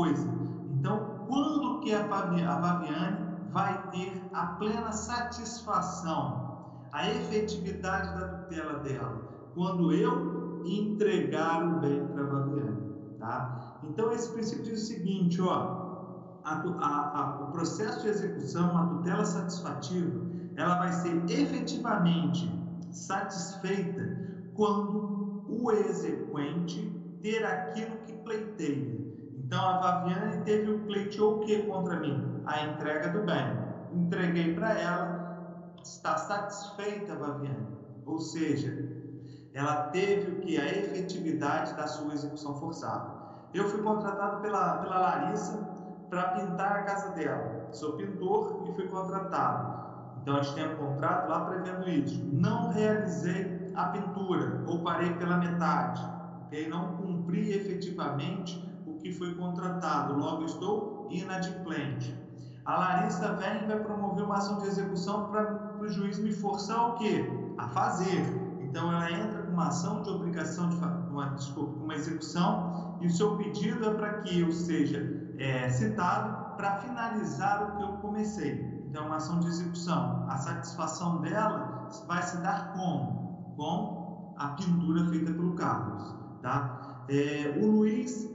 coisa. Então, quando que a Fabiane vai ter a plena satisfação, a efetividade da tutela dela? Quando eu entregar o bem para a Fabiane. Tá? Então, esse princípio diz o seguinte: ó, a, a, a, o processo de execução, a tutela satisfativa, ela vai ser efetivamente satisfeita quando o exequente ter aquilo que pleiteia. Então, a Vaviane teve o pleiteou o que contra mim? A entrega do bem. Entreguei para ela, está satisfeita, Vaviane. Ou seja, ela teve o que? A efetividade da sua execução forçada. Eu fui contratado pela, pela Larissa para pintar a casa dela. Sou pintor e fui contratado. Então a gente tem um contrato lá prevendo isso. Não realizei a pintura ou parei pela metade. Okay? Não cumpri efetivamente que foi contratado. Logo estou inadimplente. A Larissa vem e vai promover uma ação de execução para o juiz me forçar o quê? A fazer. Então ela entra com uma ação de obrigação de uma, desculpa, uma execução e o seu pedido é para que eu seja é, citado para finalizar o que eu comecei. Então, uma ação de execução. A satisfação dela vai se dar como? Com a pintura feita pelo Carlos. Tá? É, o Luiz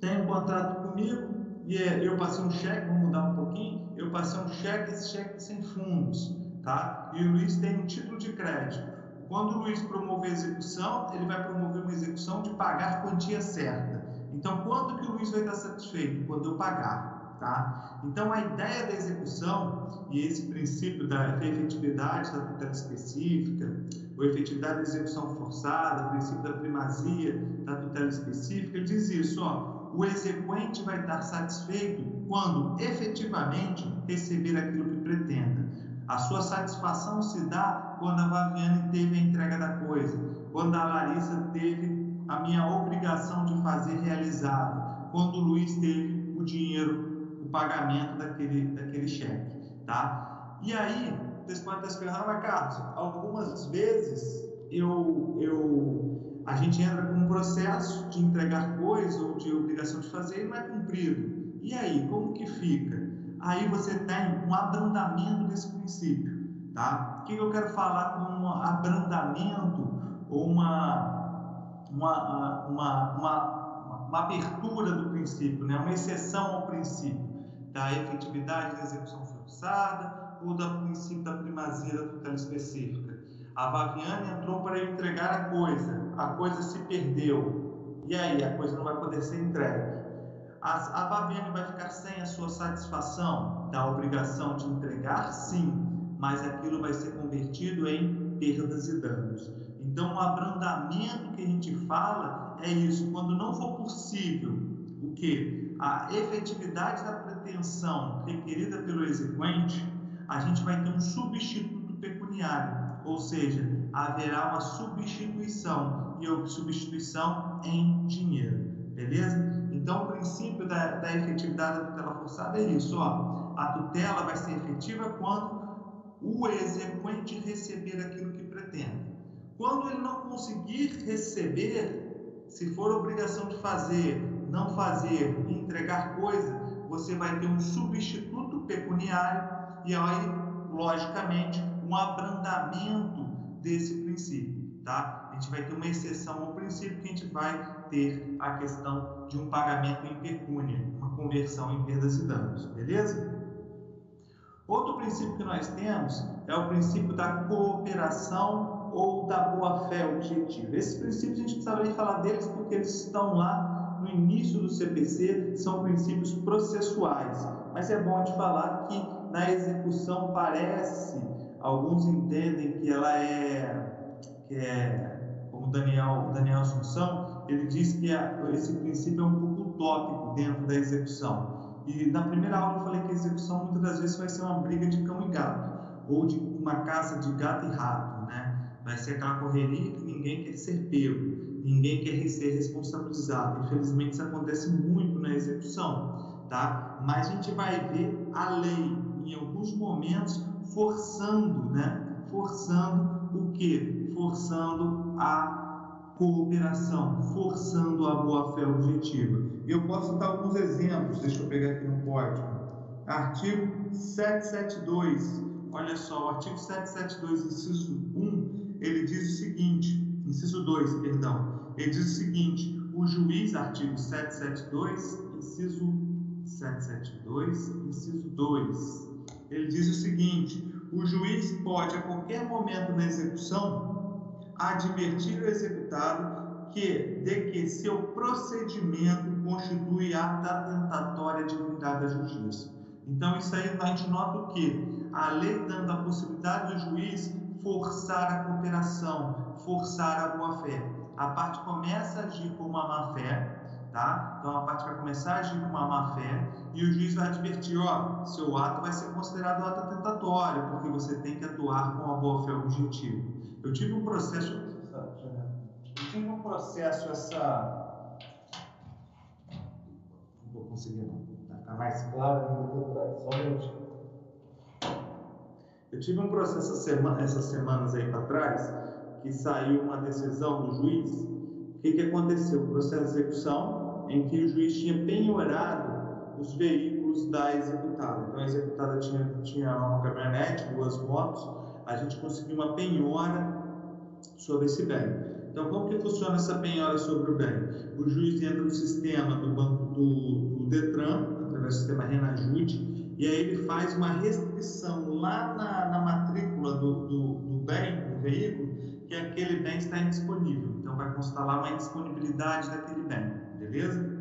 tem um contrato comigo e é, eu passei um cheque, vou mudar um pouquinho, eu passei um cheque, esse cheque sem fundos. Tá? E o Luiz tem um título de crédito. Quando o Luiz promover a execução, ele vai promover uma execução de pagar quantia certa. Então, quando que o Luiz vai estar satisfeito? Quando eu pagar, tá? Então, a ideia da execução e esse princípio da efetividade da tutela específica, ou efetividade da execução forçada, o princípio da primazia da tutela específica, diz isso, ó, o exequente vai estar satisfeito quando efetivamente receber aquilo que pretenda. A sua satisfação se dá quando a Vaviane teve a entrega da coisa, quando a Larissa teve a minha obrigação de fazer realizada, quando o Luiz teve o dinheiro, o pagamento daquele, daquele cheque, tá? E aí, vocês podem estar se perguntando, mas Carlos, algumas vezes eu, eu, a gente entra com um processo de entregar coisa ou de obrigação de fazer e não é cumprido. E aí, como que fica? aí você tem um abrandamento desse princípio. Tá? O que eu quero falar com um abrandamento ou uma, uma, uma, uma, uma abertura do princípio, né? uma exceção ao princípio da efetividade da execução forçada ou do princípio da primazia da tutela específica. A Vaviane entrou para entregar a coisa, a coisa se perdeu, e aí a coisa não vai poder ser entregue. A, a Baviane vai ficar sem a sua satisfação? Da obrigação de entregar, sim, mas aquilo vai ser convertido em perdas e danos. Então, o abrandamento que a gente fala é isso, quando não for possível o que? A efetividade da pretensão requerida pelo exequente, a gente vai ter um substituto pecuniário, ou seja, haverá uma substituição, e substituição em dinheiro. Beleza? Então, o princípio da, da efetividade da tutela forçada é isso. Ó. A tutela vai ser efetiva quando o exequente receber aquilo que pretende. Quando ele não conseguir receber, se for obrigação de fazer, não fazer entregar coisa, você vai ter um substituto pecuniário e aí, logicamente, um abrandamento desse princípio. Tá? A gente vai ter uma exceção ao princípio que a gente vai ter a questão de um pagamento em pecúnia, uma conversão em perdas e danos, beleza? Outro princípio que nós temos é o princípio da cooperação ou da boa-fé objetiva. Esses princípios a gente precisa nem falar deles porque eles estão lá no início do CPC, são princípios processuais. Mas é bom de falar que na execução parece, alguns entendem que ela é, que é como Daniel, Daniel Assunção, ele diz que esse princípio é um pouco utópico dentro da execução. E na primeira aula eu falei que a execução muitas das vezes vai ser uma briga de cão e gato, ou de uma caça de gato e rato, né? Vai ser aquela correria que ninguém quer ser pego, ninguém quer ser responsabilizado. Infelizmente isso acontece muito na execução, tá? Mas a gente vai ver a lei em alguns momentos forçando, né? Forçando o que? Forçando a cooperação, forçando a boa-fé objetiva. Eu posso dar alguns exemplos, deixa eu pegar aqui no código. Artigo 772. Olha só, o artigo 772, inciso 1, ele diz o seguinte, inciso 2, perdão. Ele diz o seguinte: o juiz, artigo 772, inciso 772, inciso 2. Ele diz o seguinte: o juiz pode, a qualquer momento na execução, advertir o executado que, de que seu procedimento constitui ata atentatória à dignidade da justiça. Então, isso aí a gente nota o que? A lei dando a possibilidade do juiz forçar a cooperação, forçar a boa-fé. A parte começa a agir com uma má-fé, tá? Então a parte vai começar a agir com uma má-fé e o juiz vai advertir, ó, seu ato vai ser considerado ato atentatório, porque você tem que atuar com a boa-fé objetiva. Eu tive um processo, eu tive um processo essa, não vou conseguir não, vai ficar mais claro ainda só um Eu tive um processo essa semana, essas semanas aí para trás, que saiu uma decisão do juiz. O que, que aconteceu? O processo de execução, em que o juiz tinha penhorado os veículos da executada. Então, a executada tinha, tinha uma caminhonete, duas motos, a gente conseguiu uma penhora sobre esse bem. Então, como que funciona essa penhora sobre o bem? O juiz entra no sistema do banco do, do Detran, através do sistema Renajude, e aí ele faz uma restrição lá na, na matrícula do, do, do bem, do veículo, que aquele bem está indisponível. Então, vai constar lá uma indisponibilidade daquele bem, beleza?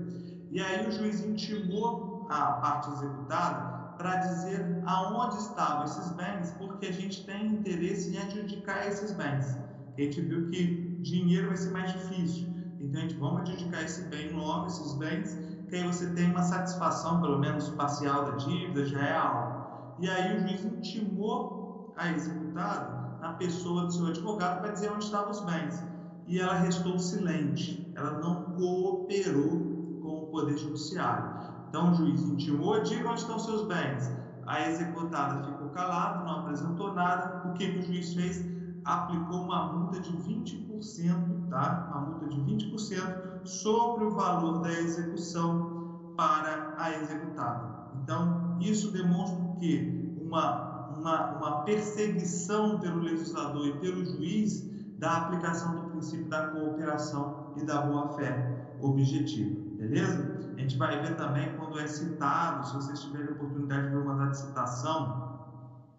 E aí o juiz intimou a parte executada para dizer aonde estavam esses bens, porque a gente tem interesse em adjudicar esses bens. A gente viu que dinheiro vai ser mais difícil. Então, a gente vamos adjudicar esse bem logo, esses bens, que aí você tem uma satisfação, pelo menos parcial da dívida, já é algo. E aí o juiz intimou a executada na pessoa do seu advogado para dizer onde estavam os bens. E ela restou silente, ela não cooperou com o Poder Judiciário. Então o juiz intimou, diga onde estão seus bens. A executada ficou calada, não apresentou nada. O que, o juiz fez? Aplicou uma multa de 20%, tá? Uma multa de 20% sobre o valor da execução para a executada. Então, isso demonstra que uma uma, uma perseguição pelo legislador e pelo juiz da aplicação do princípio da cooperação e da boa-fé objetiva, beleza? A gente vai ver também quando é citado, se vocês tiverem oportunidade de ver uma de citação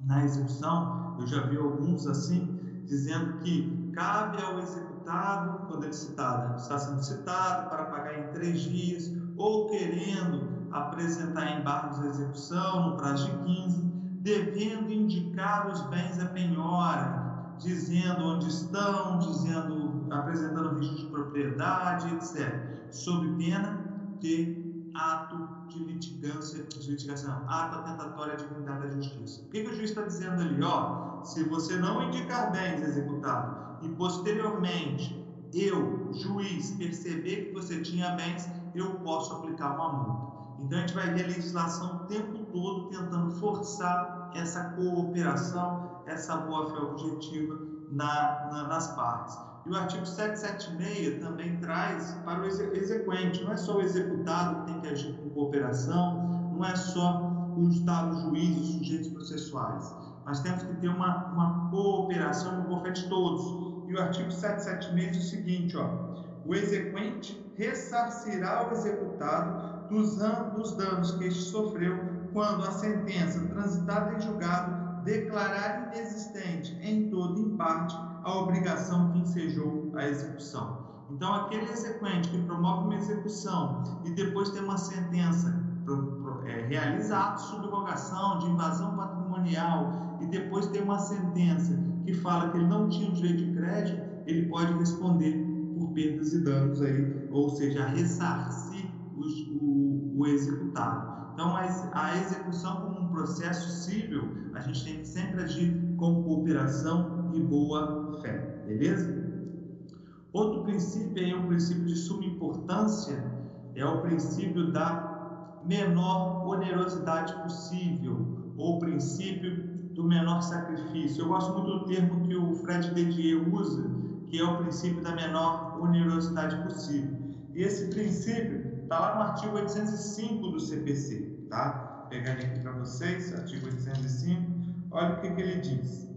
na execução, eu já vi alguns assim, dizendo que cabe ao executado, quando ele citado, está sendo citado para pagar em três dias, ou querendo apresentar embargos de execução no prazo de 15, devendo indicar os bens a penhora, dizendo onde estão, dizendo, apresentando registro de propriedade, etc., sob pena de ato de litigância, de litigação, ato atentatório à dignidade da justiça. O que, que o juiz está dizendo ali? Ó, se você não indicar bens executados e posteriormente eu, juiz, perceber que você tinha bens, eu posso aplicar uma multa. Então a gente vai ver a legislação o tempo todo tentando forçar essa cooperação, essa boa-fé objetiva na, na, nas partes. E o artigo 776 também traz para o exequente, não é só o executado que tem que agir com cooperação, não é só o Estado, o juiz, os sujeitos processuais, mas temos que ter uma, uma cooperação no boa-fé de todos. E o artigo 776 diz o seguinte, ó, o exequente ressarcirá o executado dos, dos danos que este sofreu quando a sentença transitada em julgado declarar inexistente em todo em parte a obrigação que ensejou a execução. Então, aquele exequente que promove uma execução e depois tem uma sentença, é, realiza ato de subrogação, de invasão patrimonial e depois tem uma sentença que fala que ele não tinha o direito de crédito, ele pode responder por perdas e danos aí, ou seja, ressarcir os, o, o executado. Então, a execução como um processo civil, a gente tem que sempre agir com cooperação e boa fé, beleza? Outro princípio é um princípio de suma importância, é o princípio da menor onerosidade possível, ou princípio do menor sacrifício. Eu gosto muito do termo que o Fred Dedier usa, que é o princípio da menor onerosidade possível. E esse princípio está lá no artigo 805 do CPC, tá? Vou pegar aqui para vocês, artigo 805. Olha o que, que ele diz.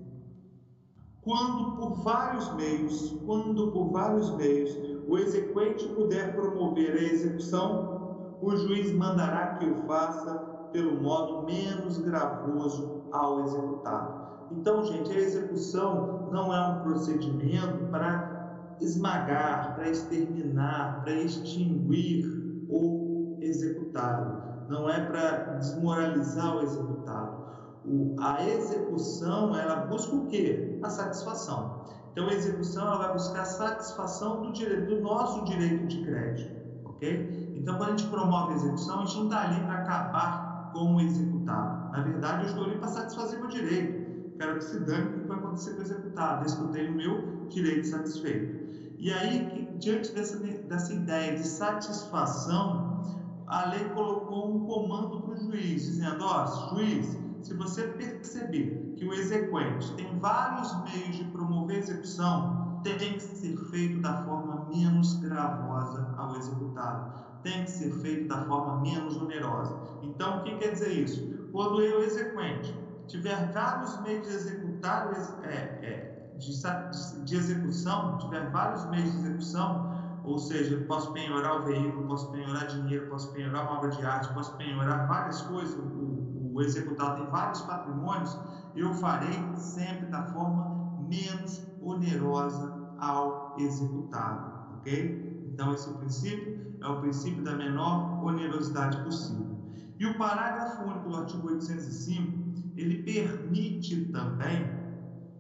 Quando por vários meios, quando por vários meios o exequente puder promover a execução, o juiz mandará que o faça pelo modo menos gravoso ao executado. Então, gente, a execução não é um procedimento para esmagar, para exterminar, para extinguir o executado. Não é para desmoralizar o executado. O, a execução, ela busca o quê? A satisfação. Então, a execução ela vai buscar a satisfação do, direito, do nosso direito de crédito, ok? Então, quando a gente promove a execução, a gente não está ali para acabar com o executado. Na verdade, eu estou ali para satisfazer meu direito. Quero que se dane o que vai acontecer com o executado, desde que eu tenho o meu direito satisfeito. E aí, diante dessa, dessa ideia de satisfação, a lei colocou um comando para o juiz, dizendo: ó, juiz, se você perceber que o exequente tem vários meios de promover a execução, tem que ser feito da forma menos gravosa ao executado, tem que ser feito da forma menos onerosa. Então, o que quer dizer isso? Quando eu, exequente, tiver vários meios de executar, é, é, de, de execução, tiver vários meios de execução, ou seja, posso penhorar o veículo, posso penhorar dinheiro, posso penhorar uma obra de arte, posso penhorar várias coisas, o executado tem vários patrimônios, eu farei sempre da forma menos onerosa ao executado, ok? Então, esse princípio é o princípio da menor onerosidade possível. E o parágrafo único do artigo 805, ele permite também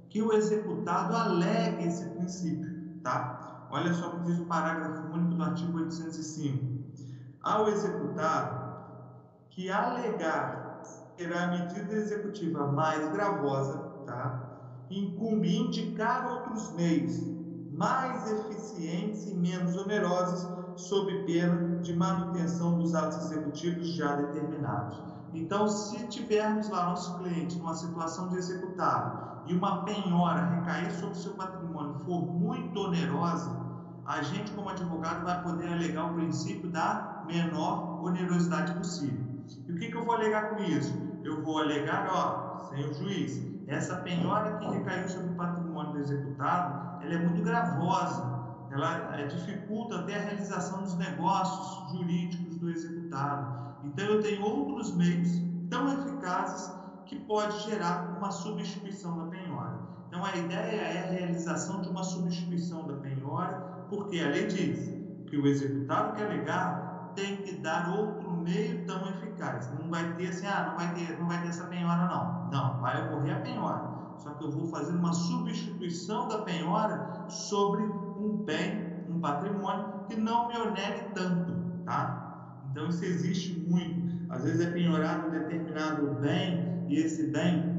que o executado alegue esse princípio, tá? Olha só o que diz o parágrafo único do artigo 805. Ao executado que alegar será a medida executiva mais gravosa, tá? incumbe indicar outros meios mais eficientes e menos onerosos sob pena de manutenção dos atos executivos já determinados. Então, se tivermos lá nosso cliente numa situação de executado e uma penhora recair sobre seu patrimônio for muito onerosa, a gente, como advogado, vai poder alegar o princípio da menor onerosidade possível. E o que, que eu vou alegar com isso? Eu vou alegar, ó, senhor juiz, essa penhora que recaiu sobre o patrimônio do executado, ela é muito gravosa, ela é, dificulta até a realização dos negócios jurídicos do executado. Então eu tenho outros meios tão eficazes que pode gerar uma substituição da penhora. Então a ideia é a realização de uma substituição da penhora, porque a lei diz que o executado que alegar tem que dar outro meio tão eficaz. Não vai ter assim, ah, não vai ter, não vai ter essa penhora não. Não, vai ocorrer a penhora. Só que eu vou fazer uma substituição da penhora sobre um bem, um patrimônio que não me onere tanto, tá? Então isso existe muito. Às vezes é penhorado um determinado bem e esse bem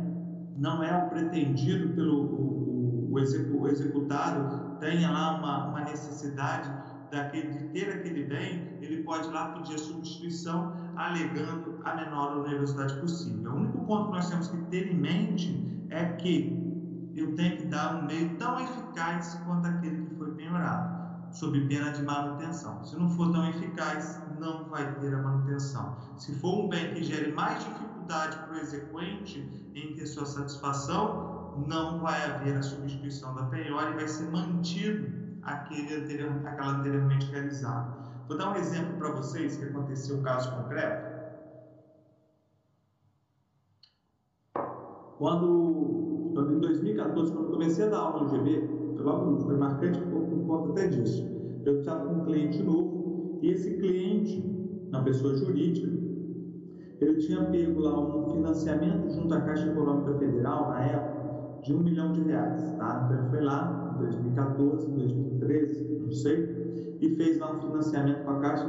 não é o pretendido pelo o, o, o executado, tenha lá uma, uma necessidade daquele, de ter aquele bem, ele pode ir lá pedir a substituição, alegando a menor onerosidade possível. O único ponto que nós temos que ter em mente é que eu tenho que dar um meio tão eficaz quanto aquele que foi penhorado, sob pena de manutenção. Se não for tão eficaz, não vai ter a manutenção. Se for um bem que gere mais dificuldade para o exequente em ter sua satisfação, não vai haver a substituição da penhora e vai ser mantido aquele anterior, aquela anteriormente realizada. Vou dar um exemplo para vocês que aconteceu um caso concreto. Quando, em 2014, quando comecei a dar aula no GB, logo foi marcante por, por conta até disso. Eu estava com um cliente novo e esse cliente, uma pessoa jurídica, ele tinha pego lá um financiamento junto à Caixa Econômica Federal na época de um milhão de reais, tá? Então ele foi lá, 2014, 2013, não sei, e fez lá um financiamento com a Caixa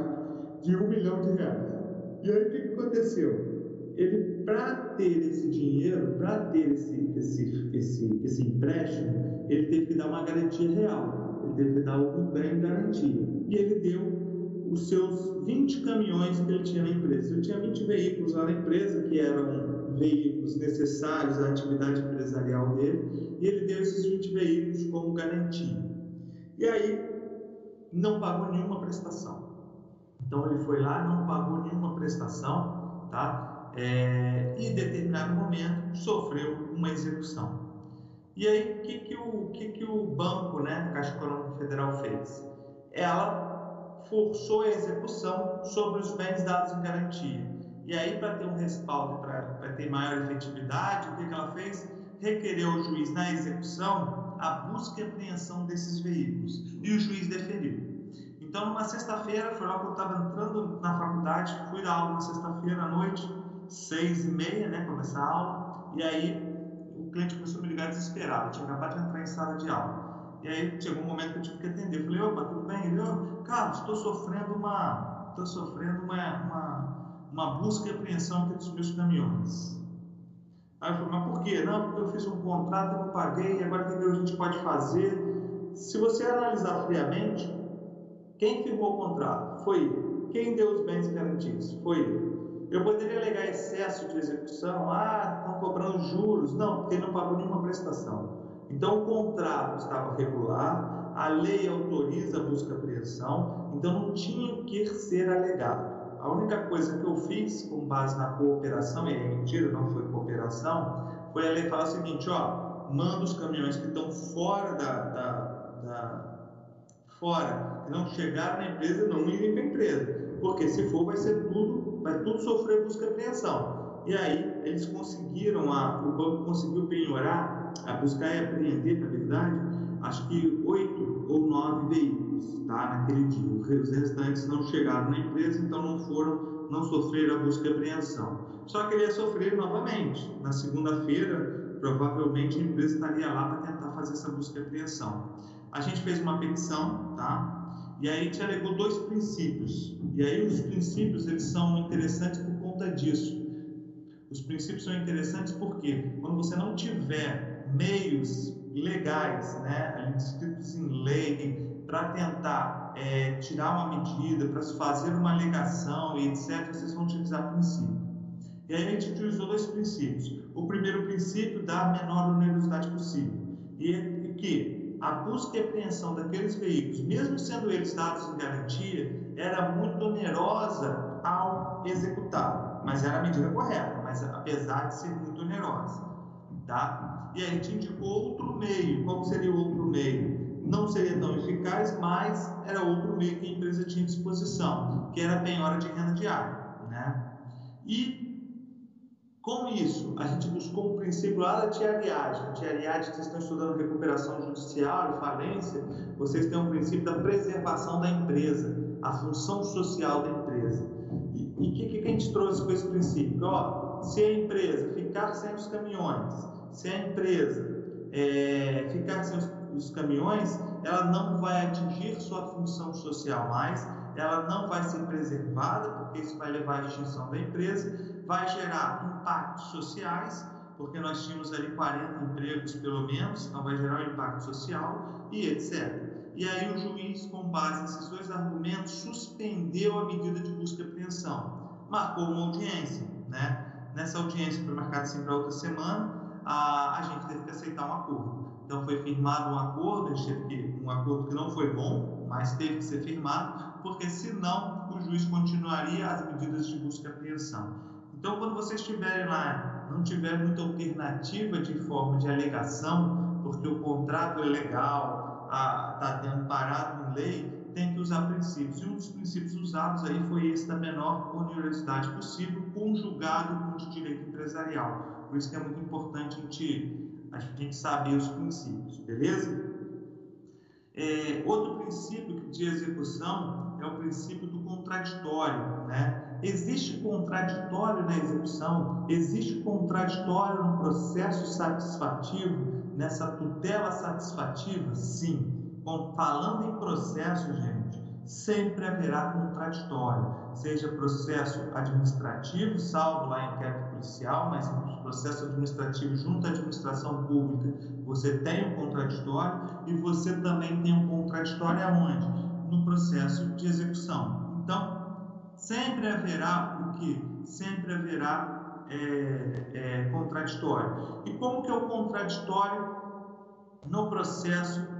de um milhão de reais. E aí o que, aconteceu? Ele, para ter esse dinheiro, para ter esse, esse, esse, esse empréstimo, ele teve que dar uma garantia real, ele teve que dar algum bem garantia. E ele deu os seus 20 caminhões que ele tinha na empresa. Ele tinha 20 veículos lá na empresa, que eram veículos necessários à atividade empresarial dele, e ele deu esses 20 veículos como garantia. E aí não pagou nenhuma prestação. Então ele foi lá, não pagou nenhuma prestação, tá? É, e em determinado momento sofreu uma execução. E aí o que, que, o, que, que o banco, né, Caixa Econômica Federal fez? Ela forçou a execução sobre os bens dados em garantia. E aí, para ter um respaldo, para ter maior efetividade, o que, que ela fez? Requereu ao juiz na execução a busca e apreensão desses veículos. E o juiz deferiu. Então, numa sexta-feira, foi lá que eu estava entrando na faculdade, fui dar aula na sexta-feira à noite, seis e meia, né, começar a aula, e aí o cliente começou a me ligar desesperado, tinha acabado de entrar em sala de aula. E aí chegou um momento que eu tive que atender. Falei, opa, tudo bem? Ele, Carlos, estou sofrendo uma. Estou sofrendo uma, uma, uma busca e apreensão aqui dos meus caminhões. Aí eu falei, mas por quê? Não, porque eu fiz um contrato, eu não paguei, agora o que a gente pode fazer? Se você analisar friamente, quem firmou o contrato? Foi ele. Quem deu os bens garantidos? Foi ele. Eu poderia alegar excesso de execução, ah, estão cobrando juros. Não, porque ele não pagou nenhuma prestação. Então o contrato estava regular, a lei autoriza a busca e apreensão, então não tinha o que ser alegado. A única coisa que eu fiz com base na cooperação, e é mentira, não foi cooperação, foi a lei falar o seguinte, ó, manda os caminhões que estão fora da, da, da fora, que não chegaram na empresa, não irem para a empresa. Porque se for, vai ser tudo, vai tudo sofrer busca e apreensão. E aí eles conseguiram, a, o banco conseguiu penhorar, a buscar e apreender, na verdade, acho que oito ou nove veículos, tá, naquele dia. Os restantes não chegaram na empresa, então não foram, não sofreram a busca e apreensão. Só que ele ia sofrer novamente. Na segunda-feira, provavelmente a empresa estaria lá para tentar fazer essa busca e apreensão a gente fez uma petição, tá? E aí a gente alegou dois princípios. E aí os princípios eles são interessantes por conta disso. Os princípios são interessantes porque quando você não tiver meios legais, né, inscritos em lei, para tentar é, tirar uma medida, para fazer uma alegação e etc., vocês vão utilizar princípio. E aí a gente utilizou dois princípios. O primeiro princípio da menor onerosidade possível. E que a busca e apreensão daqueles veículos, mesmo sendo eles dados em garantia, era muito onerosa ao executado, mas era a medida correta, mas apesar de ser muito onerosa, tá? E a gente indicou outro meio. Qual seria o outro meio? Não seria tão eficaz, mas era outro meio que a empresa tinha à disposição, que era a penhora de renda diária, né? E com isso, a gente buscou um princípio lá da tiariagem. Tiariagem, vocês estão estudando recuperação judicial e falência, vocês têm um princípio da preservação da empresa, a função social da empresa. E o que, que a gente trouxe com esse princípio? Ó, se a empresa ficar sem os caminhões, se a empresa é, ficar sem os, os caminhões, ela não vai atingir sua função social mais, ela não vai ser preservada, porque isso vai levar à extinção da empresa, vai gerar impactos sociais, porque nós tínhamos ali 40 empregos pelo menos, então vai gerar um impacto social e etc. E aí o juiz, com base nesses dois argumentos, suspendeu a medida de busca e apreensão, marcou uma audiência, né? Nessa audiência que foi marcada assim para outra semana, a, a gente teve que aceitar um acordo. Então foi firmado um acordo, que, um acordo que não foi bom, mas teve que ser firmado, porque senão o juiz continuaria as medidas de busca e apreensão. Então, quando vocês estiverem lá, não tiver muita alternativa de forma de alegação, porque o contrato é legal, está amparado em lei, tem que usar princípios. E um dos princípios usados aí foi esse da menor onerosidade possível, conjugado com o direito empresarial. Por isso que é muito importante a gente, a gente saber os princípios, beleza? É, outro princípio de execução é o princípio do contraditório, né? Existe contraditório na execução, existe contraditório no processo satisfativo, nessa tutela satisfativa? Sim. Bom, falando em processo, gente, sempre haverá contraditório, seja processo administrativo, salvo lá em inquérito policial, mas processo administrativo junto à administração pública, você tem um contraditório e você também tem um contraditório aonde? No processo de execução. Então, sempre haverá o que? Sempre haverá é, é, contraditório. E como que é o contraditório no processo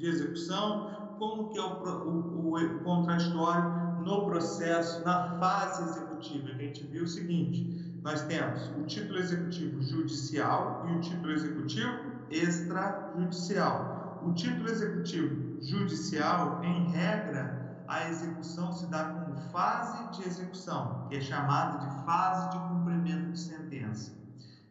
de execução, como que é o, o, o contraditório no processo, na fase executiva. A gente viu o seguinte, nós temos o título executivo judicial e o título executivo extrajudicial. O título executivo judicial, em regra, a execução se dá como fase de execução, que é chamada de fase de cumprimento de sentença.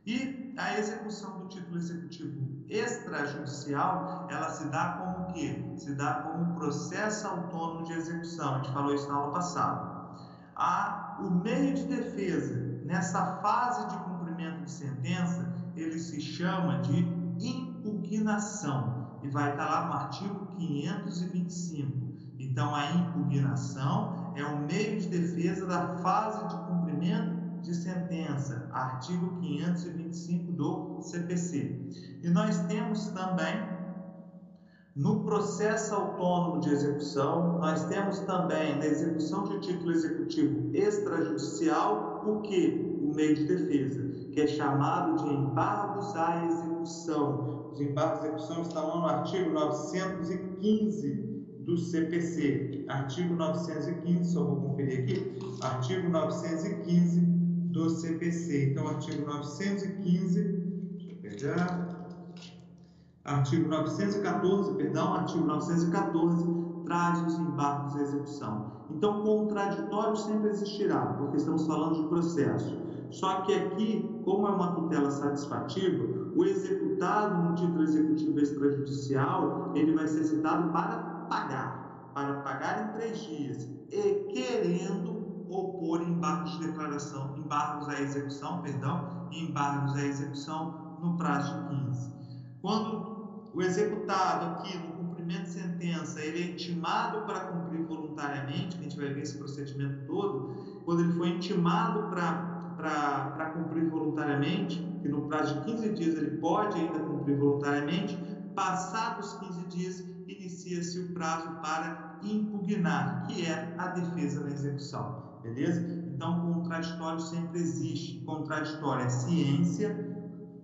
E a execução do título executivo extrajudicial, ela se dá como o quê? Se dá como um processo autônomo de execução. A gente falou isso na aula passada. A, o meio de defesa, nessa fase de cumprimento de sentença, ele se chama de impugnação. E vai estar lá no artigo 525. Então, a impugnação é o meio de defesa da fase de cumprimento de sentença, artigo 525 do CPC. E nós temos também no processo autônomo de execução, nós temos também na execução de título executivo extrajudicial o que? O meio de defesa, que é chamado de embargos à execução. Os embargos à execução estão no artigo 915 do CPC. Artigo 915, só vou conferir aqui. Artigo 915 do CPC. Então, artigo 915, deixa eu pegar. Artigo 914, perdão, artigo 914 traz os embargos à execução. Então, contraditório sempre existirá, porque estamos falando de processo. Só que aqui, como é uma tutela satisfativa, o executado no título executivo extrajudicial, ele vai ser citado para pagar, para pagar em três dias, e querendo opor embargos de declaração, embargos à execução, perdão, embargos à execução no prazo de 15. Quando o executado aqui no cumprimento de sentença, ele é intimado para cumprir voluntariamente, a gente vai ver esse procedimento todo, quando ele foi intimado para cumprir voluntariamente, que no prazo de 15 dias ele pode ainda cumprir voluntariamente, passados 15 dias, inicia-se o prazo para impugnar, que é a defesa da execução beleza? Então, contraditório sempre existe. Contraditório é ciência,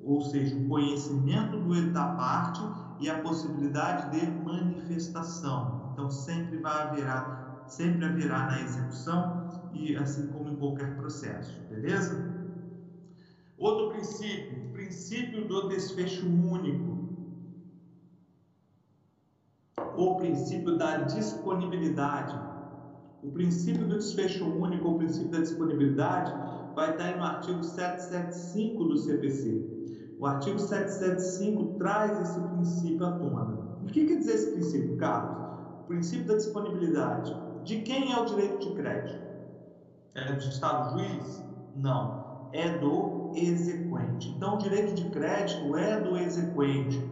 ou seja, o conhecimento do da parte e a possibilidade de manifestação. Então, sempre vai haverá, sempre haverá na execução e assim como em qualquer processo, beleza? Outro princípio, o princípio do desfecho único. O princípio da disponibilidade. O princípio do desfecho único, o princípio da disponibilidade, vai estar aí no artigo 775 do CPC. O artigo 775 traz esse princípio à tona. O que quer dizer esse princípio, Carlos? O princípio da disponibilidade. De quem é o direito de crédito? É do Estado juiz? Não. É do exequente. Então, o direito de crédito é do exequente.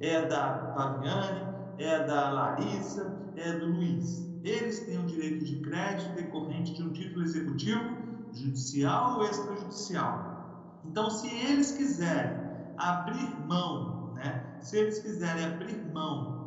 É da Fabiane, é da Larissa, é do Luiz eles têm o direito de crédito decorrente de um título executivo judicial ou extrajudicial. Então, se eles quiserem abrir mão, né, se eles quiserem abrir mão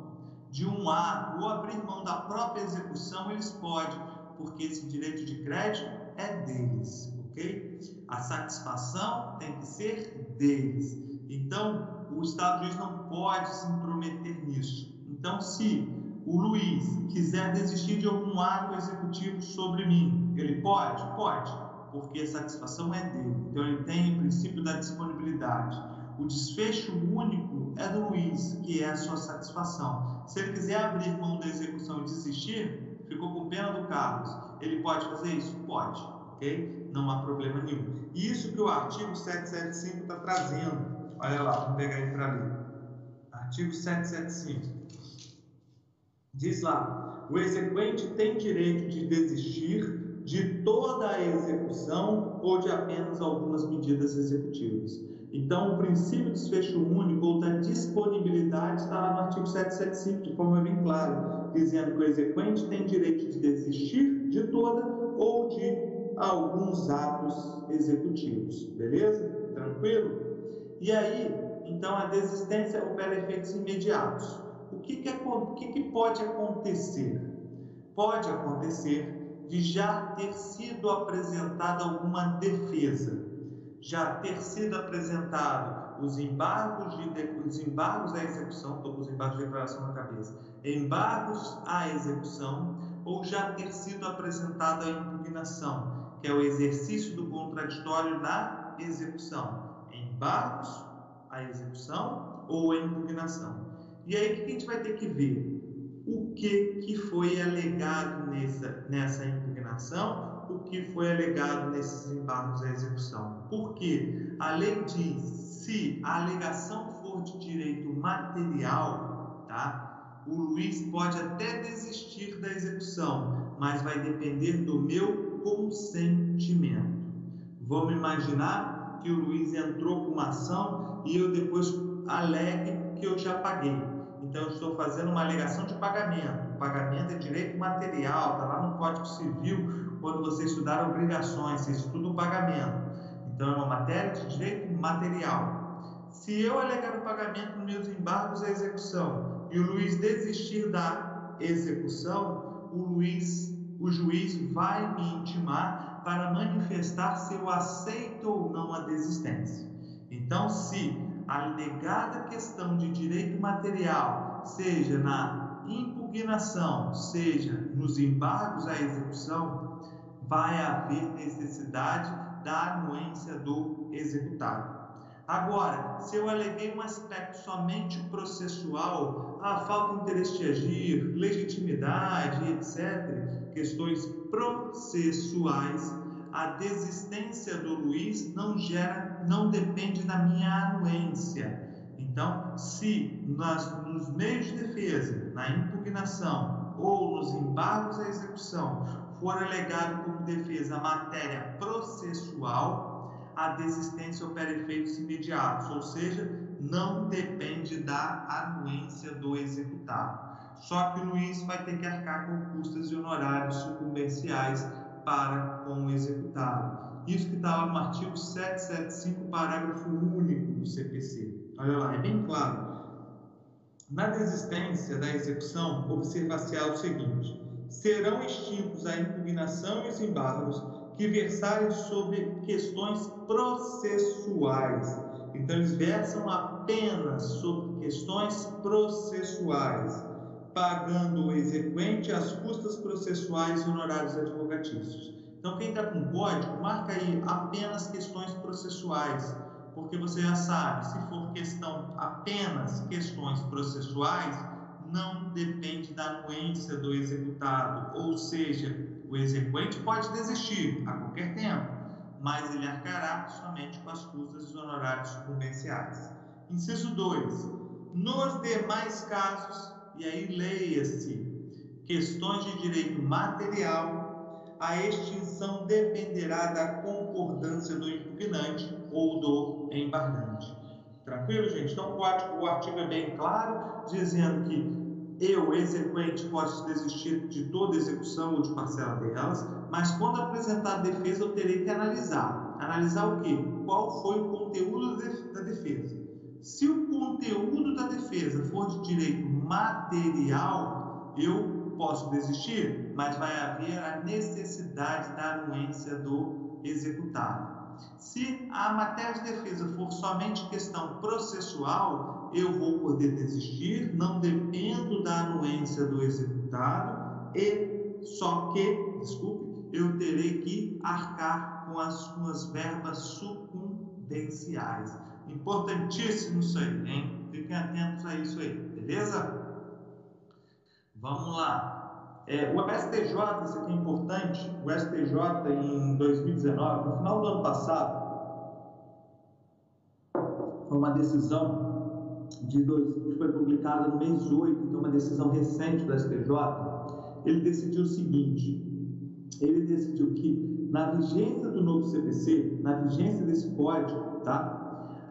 de um ato ou abrir mão da própria execução, eles podem, porque esse direito de crédito é deles, ok? A satisfação tem que ser deles. Então, o Estado juiz não pode se intrometer nisso. Então, se o Luiz quiser desistir de algum ato executivo sobre mim, ele pode? Pode, porque a satisfação é dele. Então ele tem o princípio da disponibilidade. O desfecho único é do Luiz, que é a sua satisfação. Se ele quiser abrir mão da execução e desistir, ficou com pena do Carlos. Ele pode fazer isso? Pode, ok? Não há problema nenhum. Isso que o artigo 775 está trazendo. Olha lá, vamos pegar ele para ler. Artigo 775. Diz lá: o exequente tem direito de desistir de toda a execução ou de apenas algumas medidas executivas. Então, o princípio de desfecho único ou da disponibilidade está lá no artigo 775, de forma bem clara, dizendo que o exequente tem direito de desistir de toda ou de alguns atos executivos. Beleza? Tranquilo? E aí, então, a desistência opera efeitos imediatos o que, que, o que, que pode acontecer? Pode acontecer de já ter sido apresentada alguma defesa, já ter sido apresentado os embargos, de, os embargos à execução, estou com os embargos de declaração na cabeça, embargos à execução, ou já ter sido apresentada a impugnação, que é o exercício do contraditório na execução. Embargos à execução ou a impugnação. E aí o que a gente vai ter que ver? O que, que foi alegado nessa, nessa impugnação, o que foi alegado nesses embargos à execução. Porque a lei diz, se a alegação for de direito material, tá? o Luiz pode até desistir da execução, mas vai depender do meu consentimento. Vamos imaginar que o Luiz entrou com uma ação e eu depois alegue que eu já paguei. Então, eu estou fazendo uma alegação de pagamento. O pagamento é direito material, está lá no Código Civil, quando você estudar obrigações, você estuda o pagamento. Então, é uma matéria de direito material. Se eu alegar o pagamento nos meus embargos à execução e o Luiz desistir da execução, o Luiz, o juiz vai me intimar para manifestar se eu aceito ou não a desistência. Então, se a alegada questão de direito material, seja na impugnação, seja nos embargos à execução, vai haver necessidade da anuência do executado. Agora, se eu aleguei um aspecto somente processual, a falta de interesse de agir, legitimidade, etc., questões processuais, a desistência do Luiz não gera, não depende da minha anuência. Então, se nas, nos meios de defesa, na impugnação ou nos embargos à execução for alegado como defesa a matéria processual, a desistência opera efeitos imediatos, ou seja, não depende da anuência do executado. Só que o Luiz vai ter que arcar com custas e honorários sucumbenciais para com o executado. Isso que está lá no artigo 775, parágrafo único do CPC. Olha lá, é bem claro. Na desistência da execução, observar-se o seguinte: serão extintos a impugnação e os embargos que versarem sobre questões processuais. Então, eles versam apenas sobre questões processuais pagando o exequente as custas processuais e honorários advocatícios. Então, quem está com código, marca aí apenas questões processuais, porque você já sabe, se for questão apenas questões processuais, não depende da anuência do executado, ou seja, o exequente pode desistir a qualquer tempo, mas ele arcará somente com as custas e honorários. Inciso 2. Nos demais casos, e aí leia-se questões de direito material, a extinção dependerá da concordância do impugnante ou do embargante. Tranquilo, gente? Então, o artigo é bem claro, dizendo que eu, exequente, posso desistir de toda execução ou de parcela delas, mas quando apresentar a defesa, eu terei que analisar. Analisar o quê? Qual foi o conteúdo da defesa? Se o conteúdo da defesa for de direito material, eu posso desistir, mas vai haver a necessidade da anuência do executado. Se a matéria de defesa for somente questão processual, eu vou poder desistir, não dependo da anuência do executado e só que, desculpe, eu terei que arcar com as suas verbas sucumbenciais. Importantíssimo isso aí, hein? Fiquem atentos a isso aí, beleza? Vamos lá. É, o STJ, isso aqui é importante, o STJ em 2019, no final do ano passado, foi uma decisão de dois, que foi publicada no mês 8, então uma decisão recente do STJ. Ele decidiu o seguinte: ele decidiu que na vigência do novo CPC, na vigência desse código, tá?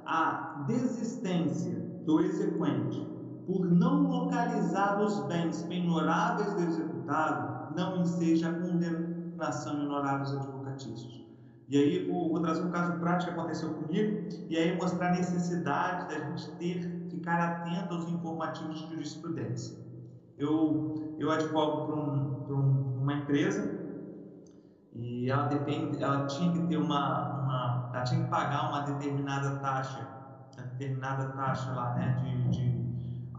a desistência do exequente por não localizar os bens penhoráveis do não enseja condenação em honorários advocatícios. E aí vou, vou, trazer um caso prático que aconteceu comigo e aí mostrar a necessidade da gente ter, ficar atento aos informativos de jurisprudência. Eu, eu advogo para um, um, uma empresa e ela, depende, ela tinha que ter uma, uma, ela tinha que pagar uma determinada taxa determinada taxa lá, né, de, de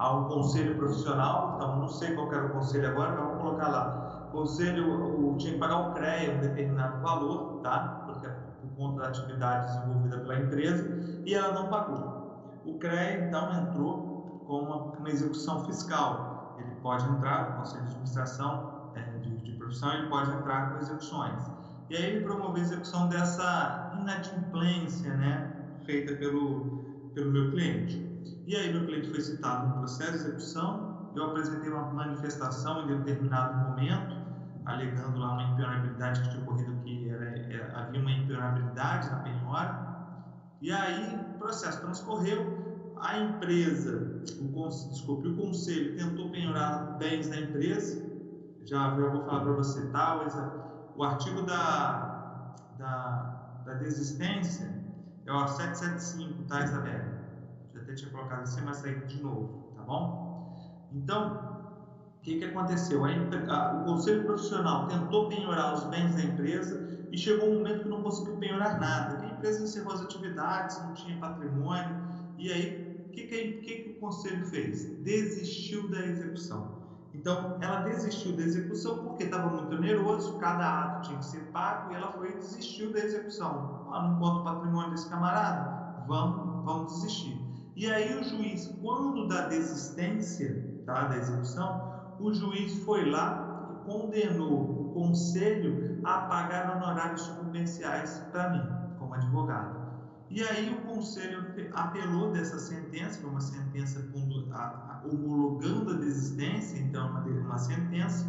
ao conselho profissional, então não sei qual era o conselho agora, vamos colocar lá, conselho o, tinha que pagar o CREA um determinado valor, tá? Porque é por conta da atividade desenvolvida pela empresa, e ela não pagou. O CREA então entrou com uma, uma execução fiscal. Ele pode entrar no conselho de administração é, de, de profissão, ele pode entrar com execuções. E aí ele promoveu a execução dessa inadimplência, né, feita pelo, pelo meu cliente. E aí meu cliente foi citado no processo de execução, eu apresentei uma manifestação em determinado momento, alegando lá uma impenhorabilidade que tinha ocorrido que era, era, havia uma impenhorabilidade na penhora. E aí o processo transcorreu, a empresa, o, desculpe, o conselho tentou penhorar bens da empresa, já, já vou falar para você, tá, o artigo da, da, da desistência é o 775, tá, Isabela? Até tinha colocado assim, mas saiu de novo, tá bom? Então, o que, que aconteceu? A, a, o conselho profissional tentou penhorar os bens da empresa e chegou um momento que não conseguiu penhorar nada. A empresa encerrou as atividades, não tinha patrimônio, e aí o que, que, que, que o conselho fez? Desistiu da execução. Então, ela desistiu da execução porque estava muito oneroso, cada ato tinha que ser pago e ela foi e desistiu da execução. Ah, não conta o patrimônio desse camarada? Vamos, vamos desistir. E aí o juiz, quando da desistência tá, da execução, o juiz foi lá e condenou o conselho a pagar honorários sucumbenciais para mim, como advogado. E aí o conselho apelou dessa sentença, foi uma sentença homologando a desistência, então uma, uma sentença,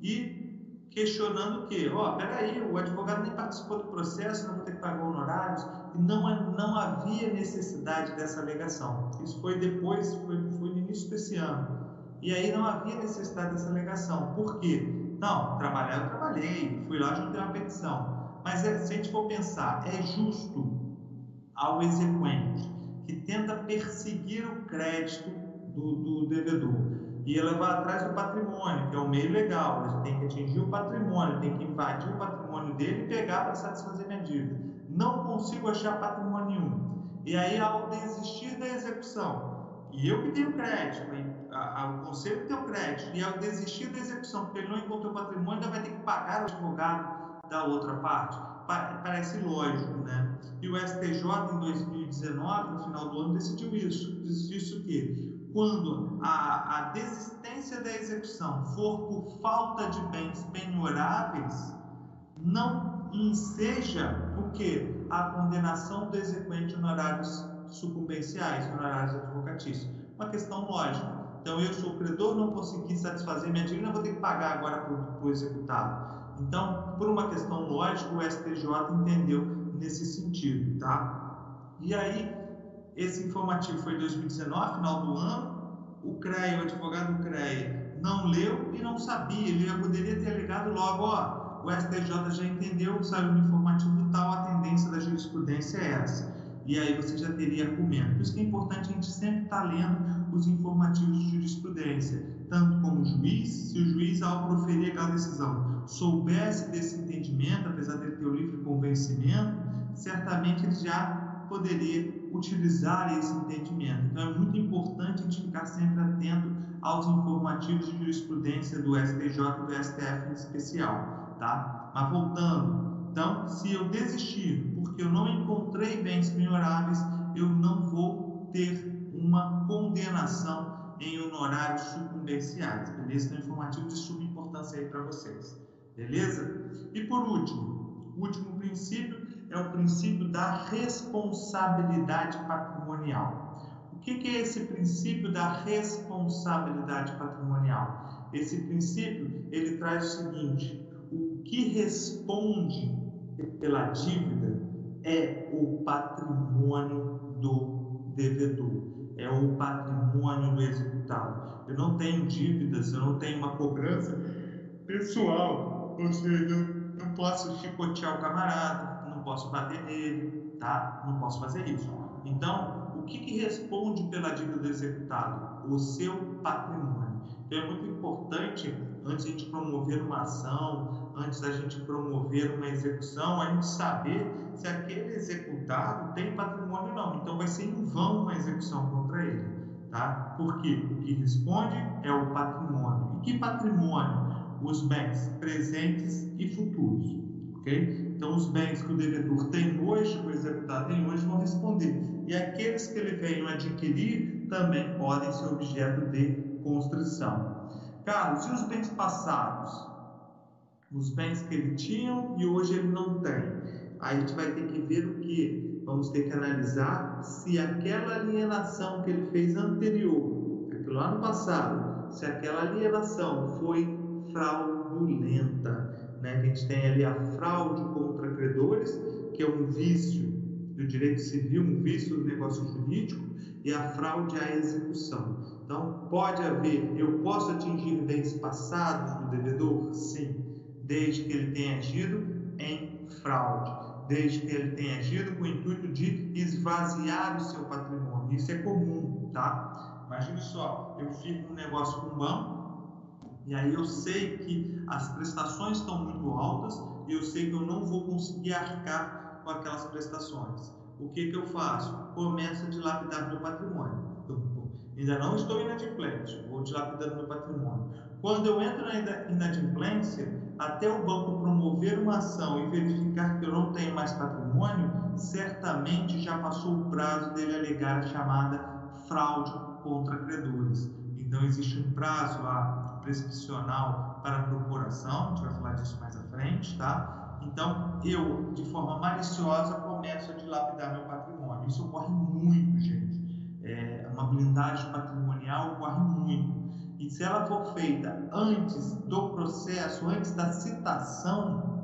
e questionando que, ó, oh, peraí, o advogado nem participou do processo, não vou ter que pagar honorários, não, não havia necessidade dessa alegação. Isso foi depois, foi, foi no início desse ano. E aí não havia necessidade dessa alegação. Por quê? Não, trabalhar eu trabalhei, fui lá, juntei uma petição. Mas é, se a gente for pensar, é justo ao exequente, que tenta perseguir o crédito do, do devedor e levar atrás do patrimônio, que é o meio legal, ele tem que atingir o patrimônio, tem que invadir o patrimônio dele e pegar para satisfazer minha dívida. Não consigo achar patrimônio nenhum. E aí, ao desistir da execução, e eu que tenho crédito, o conselho que tem o crédito, e ao desistir da execução, porque ele não encontrou patrimônio, ainda vai ter que pagar o advogado da outra parte parece lógico, né? E o STJ em 2019, no final do ano, decidiu isso. Decidiu isso que quando a, a desistência da execução for por falta de bens penhoráveis, não enseja o que? A condenação do exequente honorários sucumbenciais, honorários advocatícios. Uma questão lógica. Então, eu sou credor, não consegui satisfazer minha dívida, vou ter que pagar agora para o executado. Então, por uma questão lógica, o STJ entendeu nesse sentido, tá? E aí, esse informativo foi em 2019, final do ano. O CREA, o advogado do CREA, não leu e não sabia. Ele poderia ter ligado logo, ó, o STJ já entendeu, saiu no informativo tal, a tendência da jurisprudência é essa. E aí você já teria argumento. Por isso que é importante a gente sempre estar tá lendo os informativos de jurisprudência, tanto como juiz, se o juiz, ao proferir aquela decisão, soubesse desse entendimento, apesar dele ter o livre convencimento, certamente ele já poderia utilizar esse entendimento. Então é muito importante a gente ficar sempre atento aos informativos de jurisprudência do STJ e do STF em especial, tá? Mas voltando, então, se eu desistir porque eu não encontrei bens penhoráveis, eu não vou ter uma condenação em honorários sucumbenciais, beleza? Então, informativo de suma importância aí para vocês. Beleza? E por último, o último princípio é o princípio da responsabilidade patrimonial. O que, é esse princípio da responsabilidade patrimonial? Esse princípio ele traz o seguinte: que responde pela dívida é o patrimônio do devedor, é o patrimônio do executado. Eu não tenho dívidas, eu não tenho uma cobrança pessoal ou seja, não posso chicotear o camarada, não posso bater nele, tá? Não posso fazer isso. Então, o que, que responde pela dívida do executado? O seu patrimônio. Então, é muito importante, antes a gente promover uma ação, antes da gente promover uma execução, a gente saber se aquele executado tem patrimônio ou não. Então vai ser em vão uma execução contra ele, tá? Porque o que responde é o patrimônio. E que patrimônio? Os bens presentes e futuros, ok? Então os bens que o devedor tem hoje, o executado tem hoje, vão responder. E aqueles que ele venham adquirir também podem ser objeto de construção. Carlos, e os bens passados? Os bens que ele tinha e hoje ele não tem. Aí a gente vai ter que ver o que? Vamos ter que analisar se aquela alienação que ele fez anterior, aquilo lá no passado, se aquela alienação foi fraudulenta. Né? A gente tem ali a fraude contra credores, que é um vício do direito civil, um vício do negócio jurídico, e a fraude à execução. Então, pode haver, eu posso atingir bens passados do devedor? Sim, desde que ele tenha agido em fraude, desde que ele tenha agido com o intuito de esvaziar o seu patrimônio. Isso é comum, tá? Imagine só, eu fico um negócio com um banco, e aí eu sei que as prestações estão muito altas e eu sei que eu não vou conseguir arcar com aquelas prestações o que, que eu faço? Começo a dilapidar meu patrimônio. ainda não estou inadimplente, vou dilapidando meu patrimônio. Quando eu entro na inadimplência, até o banco promover uma ação e verificar que eu não tenho mais patrimônio, certamente já passou o prazo dele alegar a chamada fraude contra credores. Então, existe um prazo lá prescricional para a procuração, a gente vai falar disso mais à frente, tá? Então, eu, de forma maliciosa, começo a dilapidar meu patrimônio. Isso ocorre muito, gente. É, uma blindagem patrimonial ocorre muito. E se ela for feita antes do processo, antes da citação,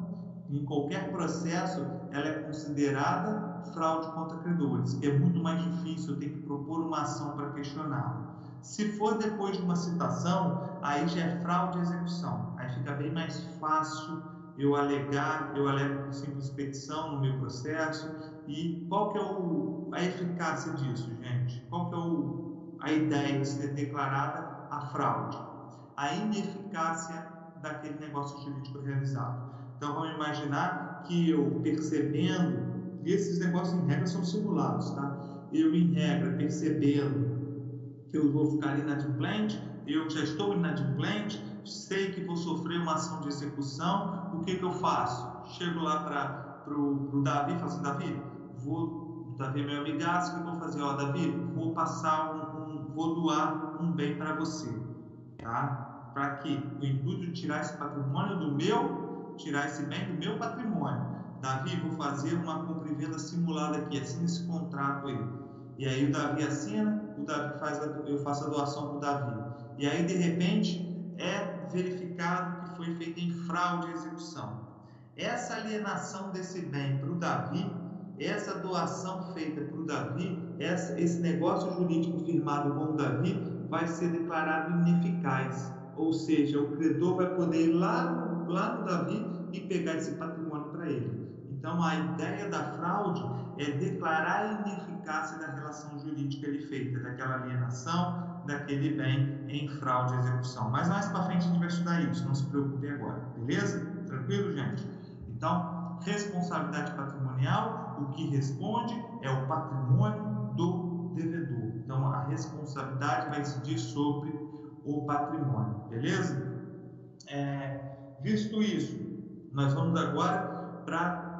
em qualquer processo, ela é considerada fraude contra credores, é muito mais difícil, eu tenho que propor uma ação para questioná-la. Se for depois de uma citação, aí já é fraude e execução. Aí fica bem mais fácil eu alegar, eu alego simples petição no meu processo e qual que é o, a eficácia disso, gente? Qual que é o, a ideia de ser declarada a fraude? A ineficácia daquele negócio jurídico realizado. Então vamos imaginar que eu percebendo, e esses negócios em regra são simulados, tá? Eu em regra percebendo que eu vou ficar inadimplente, eu já estou inadimplente, sei que vou sofrer uma ação de execução, o que, que eu faço? Chego lá para o Davi e falo assim, Davi, vou, Davi é meu amigaço, o que eu vou fazer? Ó, Davi, vou passar um, um vou doar um bem para você, tá? Para que o intuito de tirar esse patrimônio do meu, tirar esse bem do meu patrimônio. Davi, vou fazer uma compra e venda simulada aqui, assina esse contrato aí. E aí o Davi assina, o Davi faz a, eu faço a doação para o Davi. E aí, de repente, é verificado foi feita em fraude à execução. Essa alienação desse bem para o Davi, essa doação feita para o Davi, essa, esse negócio jurídico firmado com o Davi, vai ser declarado ineficaz. Ou seja, o credor vai poder ir lá lá no Davi e pegar esse patrimônio para ele. Então, a ideia da fraude é declarar a ineficácia da relação jurídica ali feita, daquela alienação, daquele bem em fraude à execução. Mas mais para frente a gente vai estudar isso, não se preocupe agora, beleza? Tranquilo, gente? Então, responsabilidade patrimonial, o que responde é o patrimônio do devedor. Então, a responsabilidade vai incidir sobre o patrimônio, beleza? É, visto isso, nós vamos agora para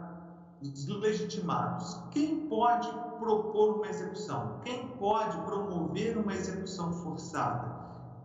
os legitimados. Quem pode propor uma execução? Quem pode promover uma execução forçada?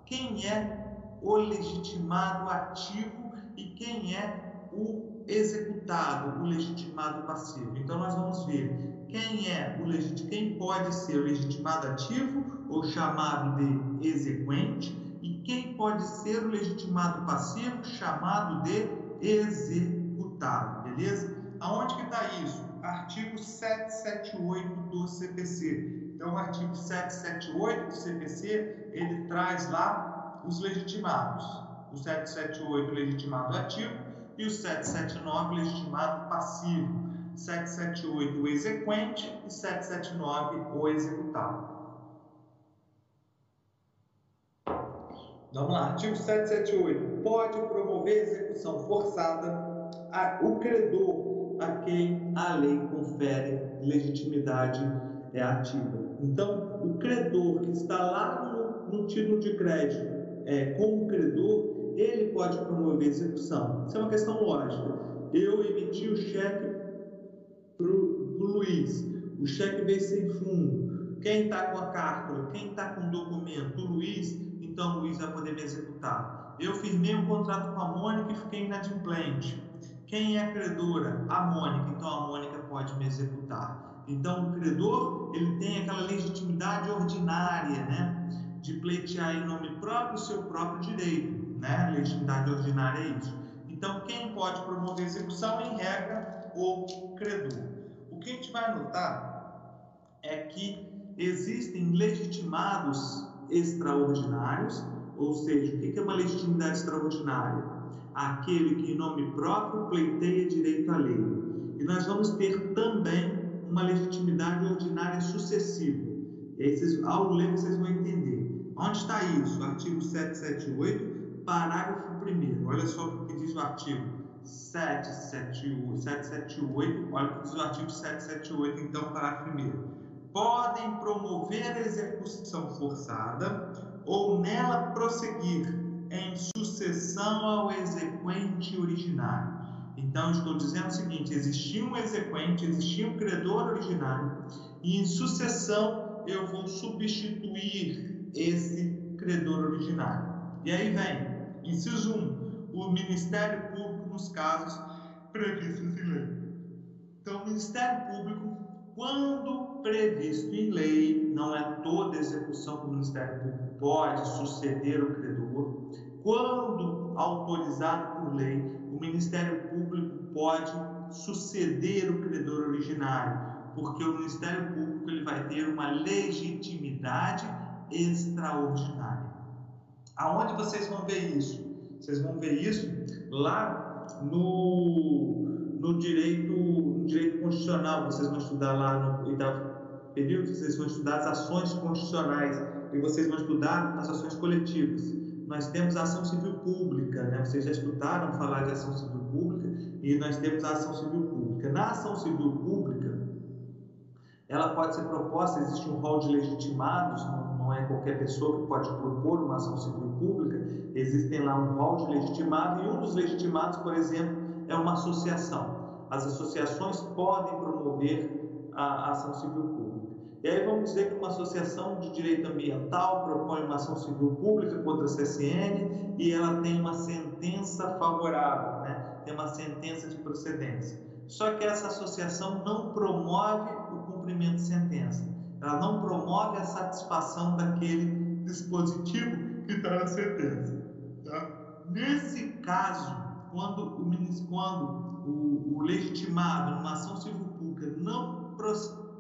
Quem é o legitimado ativo e quem é o executado, o legitimado passivo? Então nós vamos ver quem é o legit... quem pode ser o legitimado ativo ou chamado de exequente e quem pode ser o legitimado passivo chamado de executado, beleza? Aonde que está isso? Artigo 778 do CPC. Então, o artigo 778 do CPC, ele traz lá os legitimados. O 778 legitimado ativo e o 779 legitimado passivo. 778 o exequente e 779 o executado. Vamos lá, artigo 778. Pode promover execução forçada a, o credor a quem a lei confere legitimidade é ativa. Então, o credor que está lá no, no título de crédito é, como credor, ele pode promover execução. Isso é uma questão lógica. Eu emiti o cheque para o Luiz, o cheque veio sem fundo. Quem está com a carta, quem está com o documento, o Luiz, então o Luiz vai poder me executar. Eu firmei um contrato com a Mônica e fiquei inadimplente. Quem é credora? A Mônica, então a Mônica pode me executar. Então o credor, ele tem aquela legitimidade ordinária, né? De pleitear em nome próprio o seu próprio direito, né? Legitimidade ordinária é isso. Então quem pode promover execução, em regra, o credor. O que a gente vai notar é que existem legitimados extraordinários, ou seja, o que é uma legitimidade extraordinária? Aquele que em nome próprio pleiteia direito à lei. E nós vamos ter também uma legitimidade ordinária sucessiva. E aí, vocês, ao ler, vocês vão entender. Onde está isso? Artigo 778, parágrafo 1. Olha só o que diz o artigo 778. 778 olha o que diz o artigo 778, então, parágrafo 1 podem promover a execução forçada ou nela prosseguir em sucessão ao exequente originário. Então, estou dizendo o seguinte: existia um exequente, existia um credor originário, e em sucessão eu vou substituir esse credor originário. E aí vem, inciso 1, o Ministério Público nos casos previstos em lei. Então, o Ministério Público quando previsto em lei, não é toda execução que o Ministério Público pode suceder o credor. Quando autorizado por lei, o Ministério Público pode suceder o credor originário, porque o Ministério Público ele vai ter uma legitimidade extraordinária. Aonde vocês vão ver isso? Vocês vão ver isso lá no no direito, no direito constitucional, vocês vão estudar lá no oitavo período, vocês vão estudar as ações constitucionais e vocês vão estudar as ações coletivas. Nós temos a ação civil pública, né? vocês já escutaram falar de ação civil pública e nós temos a ação civil pública. Na ação civil pública, ela pode ser proposta, existe um rol de legitimados, não, é qualquer pessoa que pode propor uma ação civil pública, existem lá um rol de legitimado e um dos legitimados, por exemplo, é uma associação. As associações podem promover a ação civil pública. E aí vamos dizer que uma associação de direito ambiental propõe uma ação civil pública contra a CSN e ela tem uma sentença favorável, né? tem uma sentença de procedência. Só que essa associação não promove o cumprimento de sentença, ela não promove a satisfação daquele dispositivo que está na sentença. Tá? Nesse caso, quando o, quando o, o legitimado numa ação civil pública não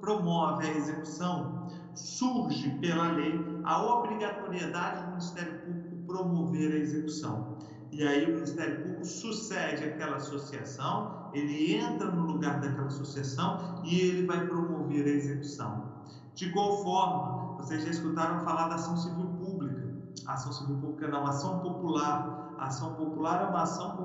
promove a execução, surge pela lei a obrigatoriedade do Ministério Público promover a execução. E aí o Ministério Público sucede aquela associação, ele entra no lugar daquela associação e ele vai promover a execução. De igual forma, vocês já escutaram falar da ação civil pública. ação civil pública não, ação popular a ação popular é uma ação